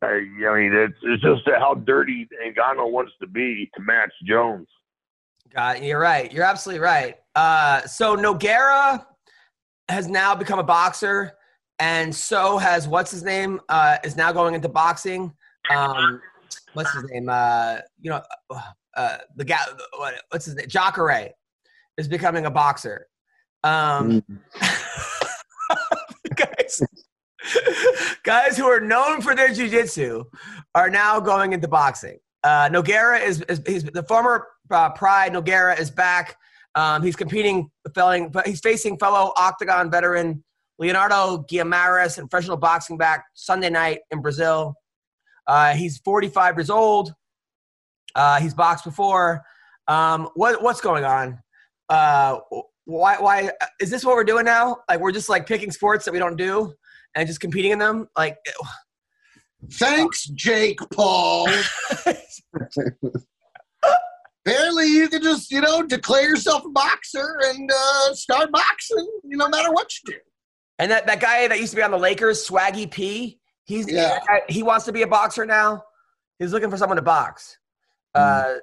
I, I mean, it's it's just how dirty Ngannou wants to be to match Jones. God, you're right. You're absolutely right. Uh, so Nogueira has now become a boxer, and so has what's his name uh, is now going into boxing. Um, what's his name? Uh, you know, uh, the guy. What, what's his name? Jacare is becoming a boxer. Um, *laughs* guys, *laughs* guys who are known for their jujitsu are now going into boxing. Uh, Nogueira is, is he's the former uh, Pride. Nogueira is back. Um, he's competing, felling, but he's facing fellow Octagon veteran Leonardo Guimarães in professional boxing back Sunday night in Brazil. Uh, he's 45 years old. Uh, he's boxed before. Um, what what's going on? Uh, why why is this what we're doing now? Like we're just like picking sports that we don't do and just competing in them. Like Thanks, Jake Paul. *laughs* Apparently, you can just, you know, declare yourself a boxer and uh, start boxing, you know, no matter what you do. And that, that guy that used to be on the Lakers, Swaggy P, he's Yeah. he wants to be a boxer now. He's looking for someone to box. Uh,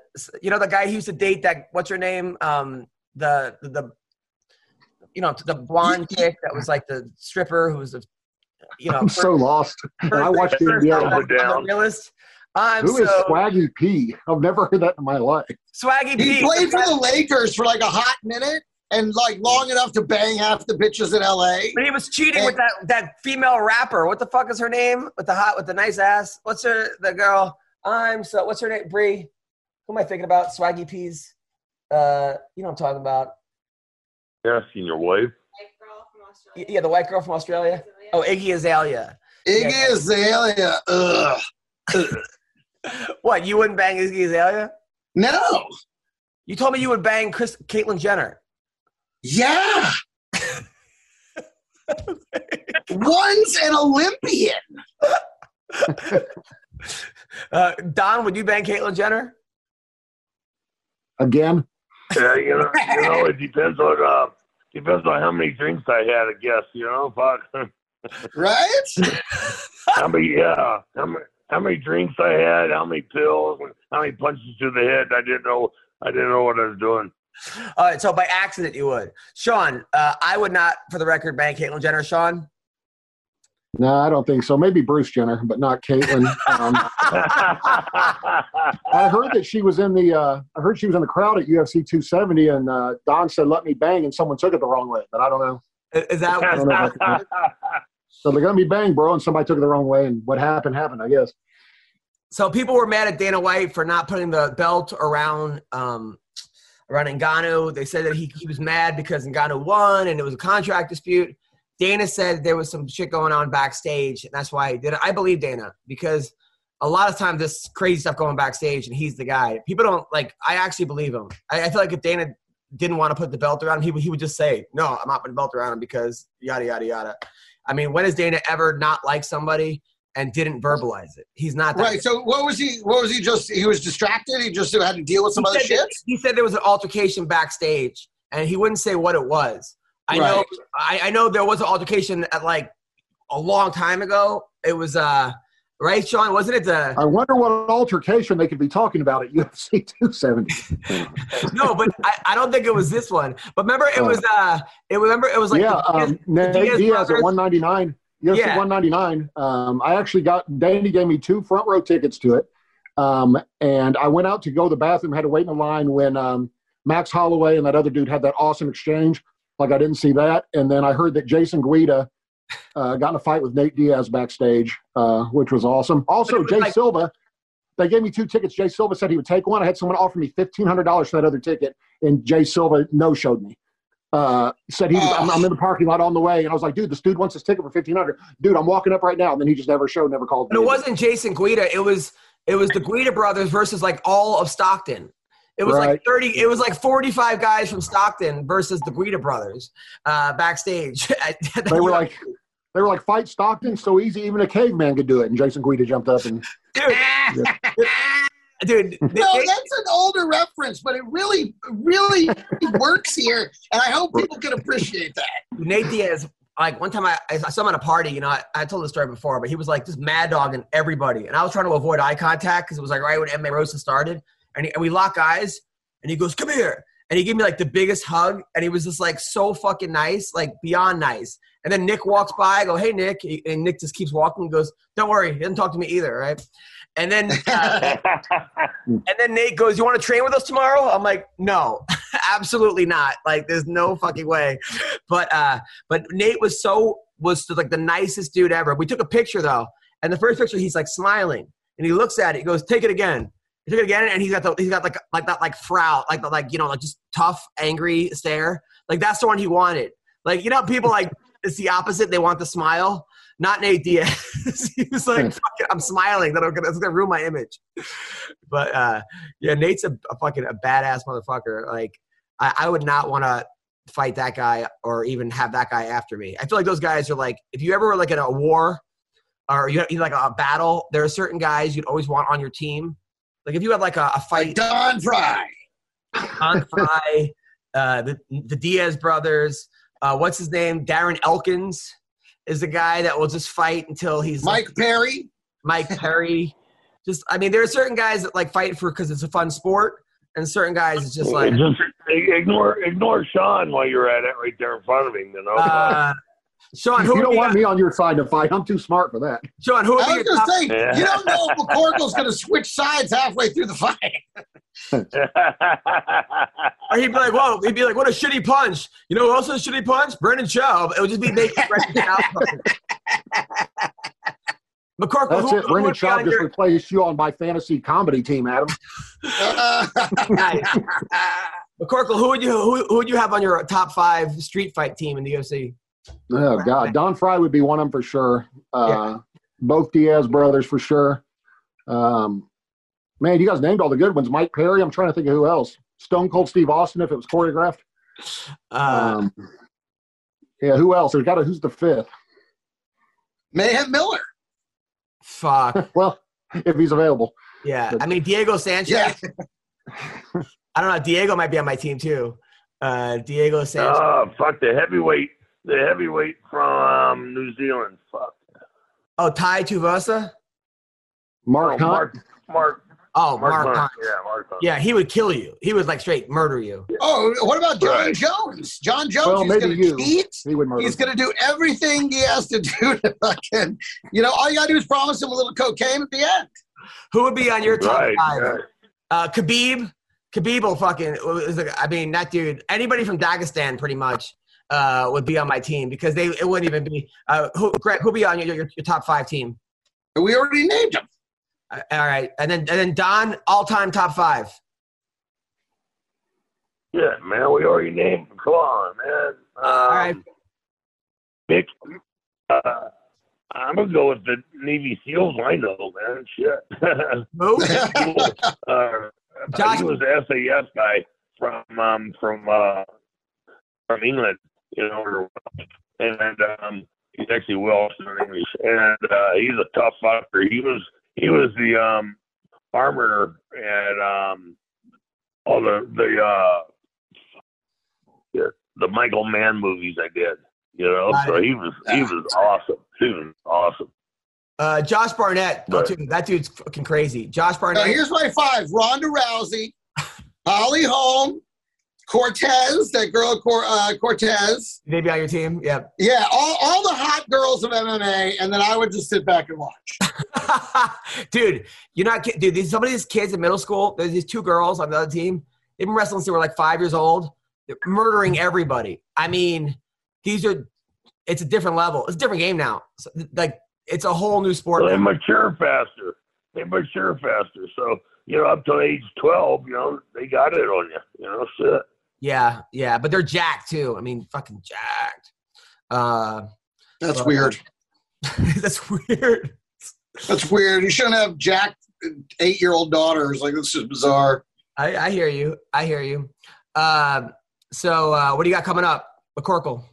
you know the guy he used to date that what's her name? Um, the, the the you know the blonde chick that was like the stripper who was a you know I'm so lost. I watched the first NBA. on the- on the realist. I'm Who is so Swaggy P? I've never heard that in my life. Swaggy He P. played for the Lakers for like a hot minute and like long enough to bang half the bitches in LA. But he was cheating with that that female rapper. What the fuck is her name? With the hot with the nice ass. What's her the girl? I'm so what's her name? Bree. Who am I thinking about? Swaggy P's. Uh, you know what I'm talking about. Yeah, seen your wife. Y- Yeah, the white girl from Australia. Oh, Iggy Azalea. Iggy Yeah. Azalea. Ugh. *laughs* What? You wouldn't bang Iggy Azalea? No. You told me you would bang Chris Caitlyn Jenner. Yeah. Once an Olympian. *laughs* Uh, Don, would you bang Caitlyn Jenner? Again? Yeah, you know, you know, it depends on uh, depends on how many drinks I had. I guess you know, fuck. *laughs* Right? how many? Yeah, how many? How many drinks I had? How many pills? How many punches to the head? I didn't know. I didn't know what I was doing. All right, so by accident you would. Sean, uh, I would not, for the record, bang Caitlyn Jenner. Sean? No, I don't think so. Maybe Bruce Jenner, but not Caitlyn. Um, I heard that she was in the. Uh, I heard she was in the crowd at UFC 270, and uh, Don said, "Let me bang," and someone took it the wrong way. But I don't know. Is that I don't *laughs* So they're gonna be bang, bro, and somebody took it the wrong way, and what happened happened, I guess. So people were mad at Dana White for not putting the belt around um, around Ngannou. They said that he, he was mad because Ngannou won and it was a contract dispute. Dana said there was some shit going on backstage, and that's why he did it. I believe Dana because a lot of times this crazy stuff going backstage, and he's the guy. People don't like. I actually believe him. I, I feel like if Dana didn't want to put the belt around him, he, would- he would just say, "No, I'm not putting the belt around him because yada yada yada." I mean, when has Dana ever not liked somebody and didn't verbalize it? He's not that Right. So what was he? What was he? Just he was distracted. He just had to deal with some he other shit. that- he said there was an altercation backstage, and he wouldn't say what it was. I know. I, I know there was an altercation at like a long time ago. It was uh right, Sean? Wasn't it the I wonder what altercation they could be talking about at UFC 270. *laughs* no? But I, I don't think it was this one. But remember, it was uh, it remember it was like yeah, the Diaz- um, Nate Diaz Diaz at 199. UFC Yeah. 199. Um, I actually got Danny gave me two front row tickets to it, um, and I went out to go to the bathroom. Had to wait in the line when um, Max Holloway and that other dude had that awesome exchange. Like I didn't see that, and then I heard that Jason Guida uh, got in a fight with Nate Diaz backstage, uh, which was awesome. Also, was Jay like- Silva. They gave me two tickets. Jay Silva said he would take one. I had someone offer me fifteen hundred dollars for that other ticket, and Jay Silva no showed me. Uh, said he was, I'm, I'm in the parking lot on the way, and I was like, dude, this dude wants his ticket for fifteen hundred. Dude, I'm walking up right now, and then he just never showed, never called. Me. it wasn't Jason Guida. It was it was the Guida brothers versus like all of Stockton. It was like thirty. It was like forty-five guys from Stockton versus the Guida brothers uh, backstage. *laughs* They were *laughs* like, they were like, fight Stockton, so easy, even a caveman could do it. And Jason Guida jumped up and dude, dude. *laughs* No, that's an older reference, but it really, really works here, and I hope people can appreciate that. Nate Diaz, like one time I, I saw him at a party, you know, I, I told the story before, but he was like just mad dogging everybody. And I was trying to avoid eye contact because it was like right when MMA Roasted started. And, he, and we lock eyes and he goes, come here. And he gave me like the biggest hug. And he was just like so fucking nice, like beyond nice. And then Nick walks by. I go, hey, Nick. And Nick just keeps walking and goes, don't worry. He doesn't talk to me either, right? And then, uh, *laughs* and then Nate goes, "You want to train with us tomorrow?" I'm like, "No, *laughs* absolutely not. Like, there's no fucking way." But uh, but Nate was so was like the nicest dude ever. We took a picture though, and the first picture he's like smiling, and he looks at it. He goes, "Take it again." He took it again, and he's got the he's got like like that like frown, like the like you know like just tough, angry stare. Like that's the one he wanted. Like you know, people like *laughs* it's the opposite. They want the smile. Not Nate Diaz. *laughs* he was like, *laughs* Fuck it, I'm smiling. That I'm gonna, that's gonna ruin my image. But uh, yeah, Nate's a, a fucking a badass motherfucker. Like I, I would not want to fight that guy or even have that guy after me. I feel like those guys are like, if you ever were like in a war or you you like a battle, there are certain guys you'd always want on your team. Like if you had like a, a fight, Don Frye. Don Frye, uh, the the Diaz brothers. Uh, what's his name? Darren Elkins is the guy that will just fight until he's like- Mike Perry. Mike Perry. Just, I mean, there are certain guys that like fight for because it's a fun sport, and certain guys it's just like, just ignore ignore Sean while you're at it right there in front of him. You know. uh, Sean, who you don't want your- me on your side to fight. I'm too smart for that. Sean, who I was your going to say, Yeah. *laughs* you don't know if McCorkle's going to switch sides halfway through the fight. Or he'd be like, "Whoa!" He'd be like, "What a shitty punch!" You know, who else is a shitty punch? Brendan Schaub. It would just be making Brendan Schaub. McCorkle, That's who, it. who Brendan would Schaub just your, replaced you on my fantasy comedy team, Adam. *laughs* Nice. McCorkle, who would you who, who would you have on your top five street fight team in the UFC? Oh God, Don Frye would be one of them for sure. Uh, Both Diaz brothers for sure. Um, man, you guys named all the good ones. Mike Perry. I'm trying to think of who else. Stone Cold Steve Austin, if it was choreographed. Uh, Um, yeah, who else? There's got to. Who's the fifth? Mayhem Miller. *laughs* fuck. Well, if he's available. Yeah, I mean Diego Sanchez. Yeah. *laughs* I don't know. Diego might be on my team too. Uh, Diego Sanchez. oh fuck the heavyweight, the heavyweight from New Zealand. Fuck. oh, Tai Tuivasa. Mark Oh, Mark, Mark, Oh, Mark, Mark, Hunt. Hunt. Yeah, Mark. Hunt. Yeah, he would kill you. He would like straight murder you. Oh, what about Jon Right. Jones? Jon Jones, Well, he's maybe going to cheat. He would murder. He's going to do everything he has to *laughs* do to fucking, you know, all you got to do is promise him a little cocaine at the end. Who would be on your top Right. five? right. Uh, Khabib. Khabib will fucking. I mean, that dude. Anybody from Dagestan, pretty much. Uh, would be on my team because they it wouldn't even be. Uh, who, Greg, who'll be on your, your, your top five team? We already named them. Uh, all right, and then and then Don, all time top five. Yeah, man, we already named him. Come on, man. Um, All right, Mick, uh, I'm gonna go with the Navy SEALs. I know, man. Shit. who? uh, *laughs* Josh- he was the SAS guy from um, from uh, from England, you know, or- and um, he's actually Welsh in English, and uh, he's a tough fucker. He was he was the um, armor and um, all the the uh, the, the Michael Mann movies I did. You know, Got so it. he was he was *laughs* awesome. He was awesome. Uh, Josh Barnett. Oh, Right. dude, that dude's fucking crazy. Josh Now, Barnett. here's my five: Ronda Rousey, *laughs* Holly Holm, Cortez, that girl Cor- uh, Cortez. they be on your team? Yep. Yeah, all, all the hot girls of MMA, and then I would just sit back and watch. *laughs* dude, you're not kidding. Dude, these, some of these kids in middle school, there's these two girls on the other team. They've been wrestling since they were like five years old. They're murdering everybody. I mean, these are, it's a different level. It's a different game now. So, like, it's a whole new sport. Well, they mature faster. They mature faster. So, you know, up to age 12, you know, they got it on you. You know, shit. Yeah, yeah. But they're jacked too. I mean, fucking jacked. Uh, That's Well, weird. *laughs* that's weird. That's weird. You shouldn't have jacked eight-year-old daughters. Like this is bizarre. I, I hear you. I hear you. Um, so, uh, what do you got coming up? McCorkle.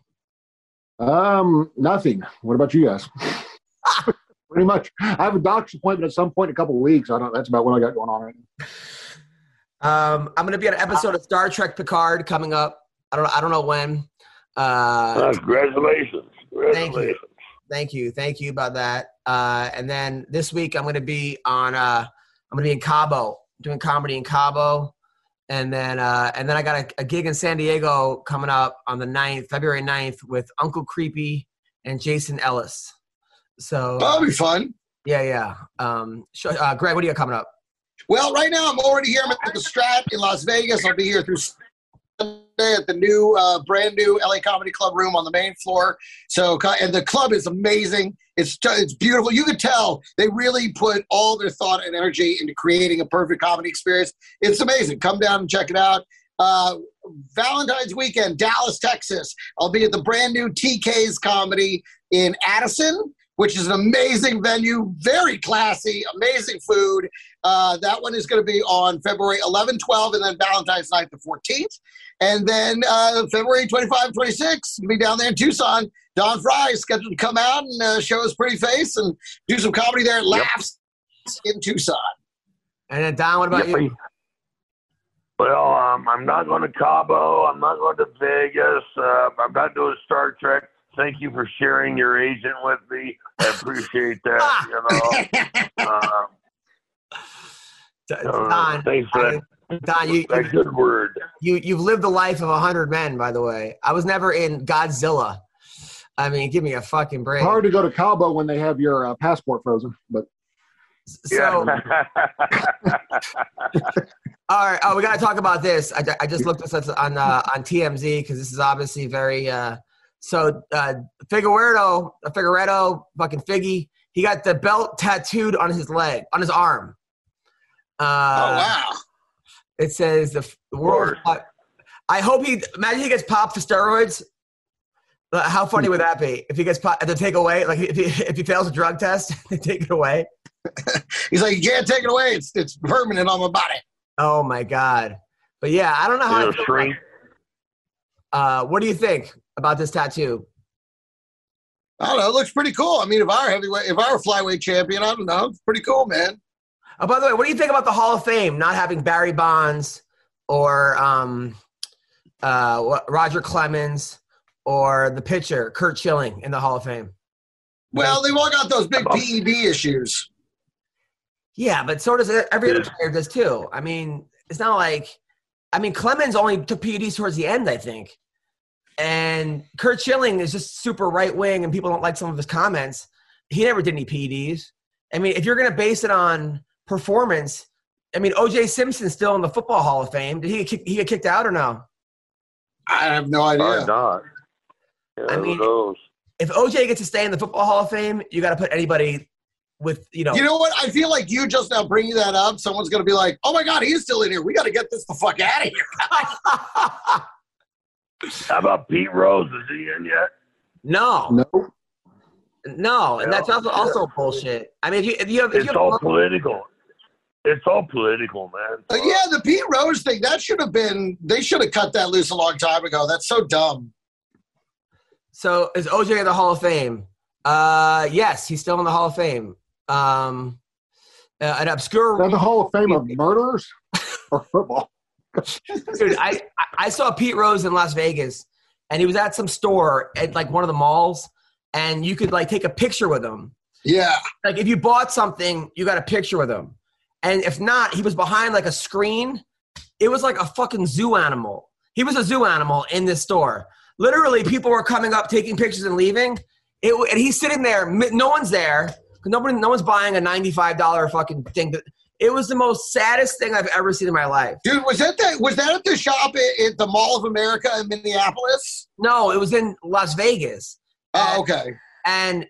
Um, nothing. What about you guys? *laughs* Pretty much. I have a doctor's appointment at some point in a couple of weeks. I don't. That's about what I got going on right now. Um, I'm gonna be on an episode of Star Trek Picard coming up. I don't I don't know when. Uh, Uh, congratulations. Congratulations. thank you, thank you about that. Uh, and then this week I'm gonna be on. Uh, I'm gonna be in Cabo doing comedy in Cabo, and then uh, and then I got a, a gig in San Diego coming up on the 9th, February 9th with Uncle Creepy and Jason Ellis. So That'll be fun. yeah, yeah. Um, sh- uh, Greg, what do you got coming up? Well, right now I'm already here. I'm at the Strat in Las Vegas. I'll be here through Sunday at the new, uh, brand new LA Comedy Club room on the main floor. So, and the club is amazing. It's it's beautiful. You could tell they really put all their thought and energy into creating a perfect comedy experience. It's amazing. Come down and check it out. Uh, Valentine's weekend, Dallas, Texas. I'll be at the brand new TK's Comedy in Addison, which is an amazing venue, very classy, amazing food. Uh, that one is going to be on February 11, 12, and then Valentine's night, the 14th. And then uh, February 25, 26, we'll be down there in Tucson. Don Frye is scheduled to come out and uh, show his pretty face and do some comedy there at Laffs in Tucson. And then Don, what about Yep. you? Well, um, I'm not going to Cabo. I'm not going to Vegas. Uh, I'm not doing Star Trek. Thank you for sharing your agent with me. I appreciate that. You know, um, *laughs* D- uh, Don, thanks for that, Don, you, that good word. you you've lived the life of a hundred men. By the way, I was never in Godzilla. I mean, give me a fucking break. Hard to go to Cabo when they have your uh, passport frozen, but So, Yeah. *laughs* all right. Oh, we got to talk about this. I, I just looked this up on uh, on TMZ because this is obviously very. Uh, so uh, Figueiredo, uh, Figueiredo, fucking Figgy, he got the belt tattooed on his leg, on his arm. Uh, oh, wow. It says the, f- the world. I hope he imagine he gets popped for steroids. How funny would that be if he gets popped? They take away like if he if he fails a drug test, *laughs* they take it away. *laughs* He's like, you can't take it away. It's, it's permanent on my body. Oh my god! But yeah, I don't know how. I It'll feel shrink. about- Uh, what do you think about this tattoo? I don't know. It looks pretty cool. I mean, if I were heavyweight, if I were flyweight champion, I don't know. It's pretty cool, man. Oh, by the way, what do you think about the Hall of Fame not having Barry Bonds or um, uh, Roger Clemens or the pitcher Curt Schilling in the Hall of Fame? Well, they've all got those big PED issues. Yeah, but so does every other player does too. I mean, it's not like I mean Clemens only took PEDs towards the end, I think. And Curt Schilling is just super right wing and people don't like some of his comments. He never did any PEDs. I mean, if you're gonna base it on performance, I mean OJ Simpson's still in the football hall of fame. Did he get kick, he get kicked out or no? I have no Or idea. not. Yeah, I mean- knows? If OJ gets to stay in the Football Hall of Fame, you got to put anybody with you know. You know what? I feel like you just now bringing that up. Someone's going to be like, "Oh my God, he's still in here. We got to get this the fuck out of here." *laughs* How about Pete Rose? Is he in yet? no, No, no, and that's Yeah. also also bullshit. I mean, if you if you have if It's you all have, political. It's all political, man. Uh, yeah, the Pete Rose thing that should have been. They should have cut that loose a long time ago. That's so dumb. so is OJ in the Hall of Fame? Uh, yes, he's still in the Hall of Fame. Um, uh, an obscure is the Hall of Fame of murderers *laughs* or football? *laughs* dude I, I- saw pete rose in las vegas and he was at some store at like one of the malls and you could like take a picture with him. Yeah, like if you bought something you got a picture with him. And if not he was behind like a screen. It was like a fucking zoo animal. He was a zoo animal in this store. Literally people were coming up taking pictures and leaving. It, and he's sitting there no one's there. Nobody no one's buying a $95 fucking thing. that it was the most saddest thing i've ever seen in my life dude, was that that was that at the shop at, at the Mall of America in Minneapolis? no it was in las vegas Oh, okay. and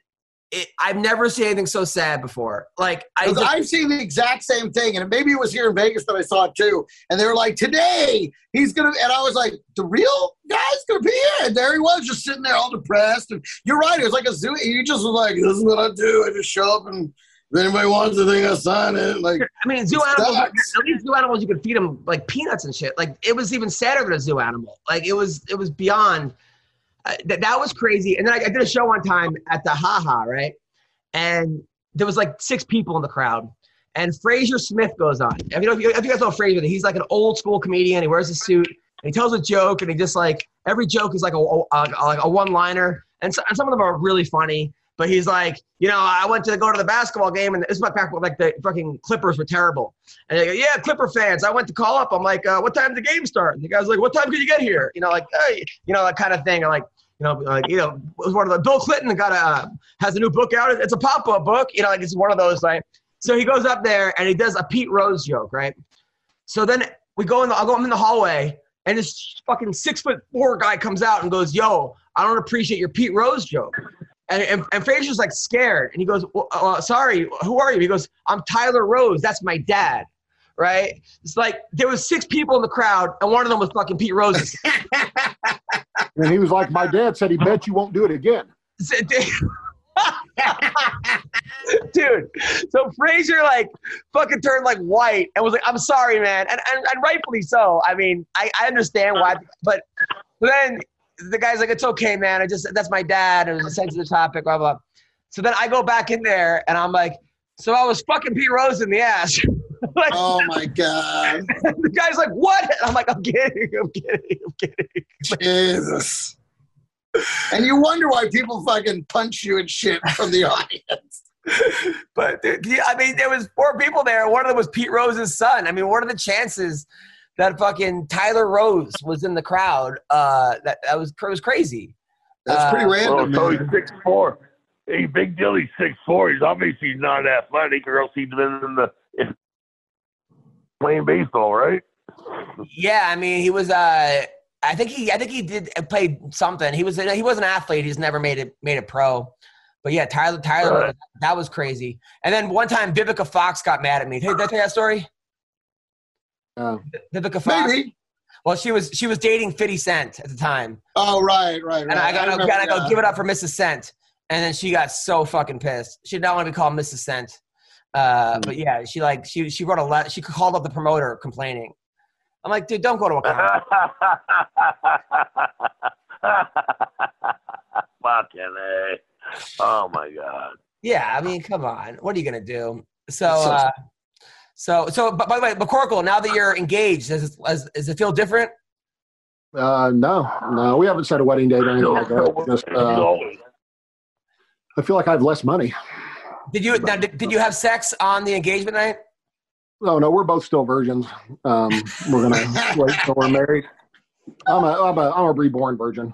it, I've never seen anything so sad before. Like I, I've seen the exact same thing, and maybe it was here in Vegas that I saw it too. And they were like, "Today he's gonna," and I was like, "The real guy's gonna be here." And there he was, just sitting there all depressed. And you're right; it was like a zoo. He just was like, "This is what I do. I just show up, and if anybody wants anything, I'll sign it." Like, I mean, zoo animals. sucks. At least zoo animals, you could feed them like peanuts and shit. Like it was even sadder than a zoo animal. Like it was, it was beyond. Uh, that that was crazy. And then I, I did a show one time at the Haha, right? And there was like six people in the crowd. And Fraser Smith goes on. If you know, if you, if you guys know Fraser, he's like an old school comedian. He wears a suit. And he tells a joke, and he just like every joke is like a, a, a like a one liner, and, so, and some of them are really funny. But he's like, you know, I went to go to the basketball game, and this is my back like the fucking Clippers were terrible. And they go, yeah, Clipper fans. I went to call up. I'm like, uh, what time did the game start? And the guy's like, what time could you get here? You know, like, hey, you know, that kind of thing. I'm like, you know, like, you know, it was one of the Bill Clinton got a has a new book out. It's a pop up book. You know, like it's one of those like. So he goes up there and he does a Pete Rose joke, right? So then we go in the, I'll go in the hallway and this fucking six foot four guy comes out and goes, "Yo, I don't appreciate your Pete Rose joke." And, and, and Fraser's like scared, and he goes, well, uh, "Sorry, who are you?" He goes, "I'm Tyler Rose. That's my dad." Right? It's like there was six people in the crowd, and one of them was fucking Pete Rose. *laughs* And he was like, my dad said he bet you won't do it again. *laughs* Dude, so Fraser like fucking turned like white and was like, "I'm sorry, man," and and, and rightfully so. I mean, I, I understand why, but then the guy's like, "It's okay, man. I just that's my dad, and it was a sensitive topic, blah blah." So then I go back in there and I'm like, "So I was fucking Pete Rose in the ass." *laughs* like, oh my god, *laughs* the guy's like, "What?" And I'm like, "I'm kidding, I'm kidding, I'm kidding." Jesus! And you wonder why people fucking punch you and shit from the *laughs* audience. But dude, yeah, I mean, there was four people there. One of them was Pete Rose's son. I mean, what are the chances that fucking Tyler Rose was in the crowd? Uh, that that was it was crazy. That's pretty Uh, random. Well, so man. he's six four. Hey, big deal. He's six four. He's obviously not athletic, or else he'd been in the in playing baseball, right? Yeah, I mean, he was. Uh, I think he. I think he did uh, play something. He was. He was an athlete. He's never made it made it pro. But yeah, Tyler. Tyler. Right. That was crazy. And then one time, Vivica Fox got mad at me. Hey, did I tell you that story? Uh, Vivica Fox. Maybe. Well, she was she was dating Fifty Cent at the time. Oh right, right, right. And I gotta, remember gotta go that. give it up for Mrs. Cent. And then she got so fucking pissed. She did not want to be called Mrs. Cent. Uh, but yeah, she like she she wrote a letter. She called up the promoter complaining. I'm like, dude, don't go to a concert. *laughs* Fucking A. Oh my god. yeah, I mean, come on. What are you gonna do? So, uh, so, so. But by the way, McCorkle, now that you're engaged, does it, does, does it feel different? uh, no, no, we haven't set a wedding date or anything like that. Just, uh, I feel like I have less money. Did you now? Did, did you have sex on the engagement night? No, no, we're both still virgins. Um, we're gonna *laughs* wait till we're married. I'm a, I'm a, I'm a reborn virgin.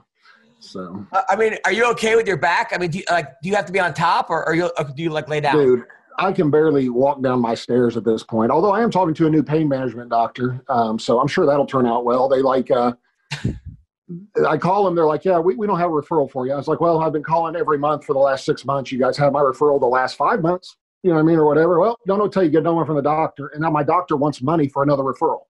So, Uh, I mean, are you okay with your back? I mean, do you, like, do you have to be on top, or, or, you, or do you like lay down? dude, I can barely walk down my stairs at this point. Although I am talking to a new pain management doctor, um, so I'm sure that'll turn out well. They like, uh, *laughs* I call them. They're like, "Yeah, we, we don't have a referral for you." I was like, "Well, I've been calling every month for the last six months. You guys have my referral the last five months. You know what I mean, or whatever." Well, don't know till you get no one from the doctor, and now my doctor wants money for another referral.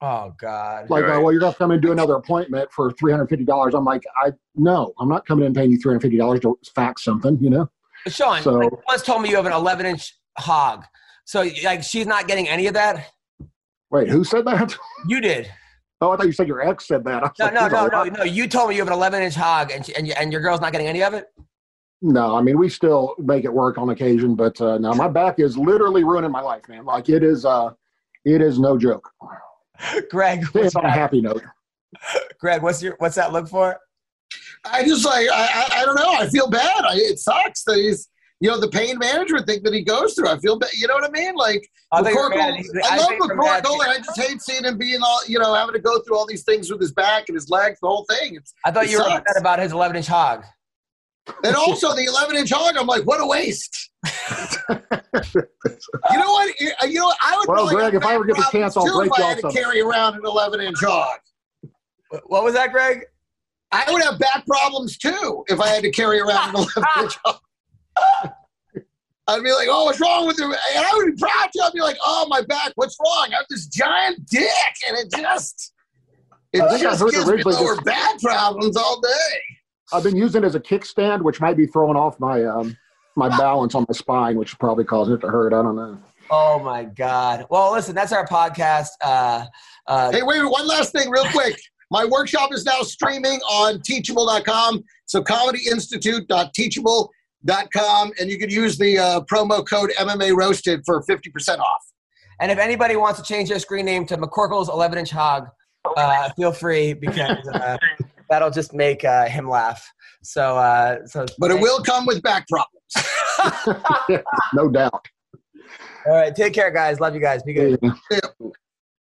Oh God. Like, uh, well, you're gonna come and do another appointment for three hundred fifty dollars. I'm like, I no, I'm not coming in and paying you three hundred fifty dollars to fax something. You know? Sean, So- like, you once told me you have an 11 inch hog. So like she's not getting any of that. Wait, who said that? You did. Oh, I thought you said your ex said that. No, like, no, no, no, no. You told me you have an 11 inch hog, and she, and, you, and your girl's not getting any of it. No, I mean we still make it work on occasion, but uh, no, my back is literally ruining my life, man. Like it is, uh, it is no joke. *laughs* Greg, It's on a happy note. Greg, what's your what's that look for? I just like I, I, I don't know. I feel bad. I, it sucks that he's you know the pain management thing that he goes through. I feel bad. You know what I mean? Like I McCorkle, I, I love think you're mad. McCorkle, and I just hate seeing him being all you know having to go through all these things with his back and his legs, the whole thing. It's, I thought It you were upset about his 11 inch hog. and also the 11 inch hog. I'm like, what a waste. *laughs* You know what? You uh, you know, I would. Well, probably Greg, if I ever get the chance, I'll break y'all had to carry around an 11 inch hog. What was that, Greg? I would have back problems too if I had to carry around an 11 inch hog. I'd be like, oh, what's wrong with you? And I would be proud to. I'd be like, oh, my back, what's wrong? I have this giant dick, and it just, it I think I just heard gives me lower this- back problems all day. I've been using it as a kickstand, which might be throwing off my um, my balance on my spine, which is probably causing it to hurt. I don't know. Oh my God. Well, listen, that's our podcast. Uh, uh, Hey, wait, one last thing, real quick. My workshop is now streaming on teachable.com. So comedyinstitute.teachable.com. And you can use the uh, promo code MMA Roasted for 50% off. and if anybody wants to change their screen name to McCorkle's 11 inch hog, uh, feel free because uh, that'll just make uh, him laugh. So, uh, so. But it will come with back problems. *laughs* *laughs* no doubt. All right. Take care, guys. Love you guys. Be good. Yeah.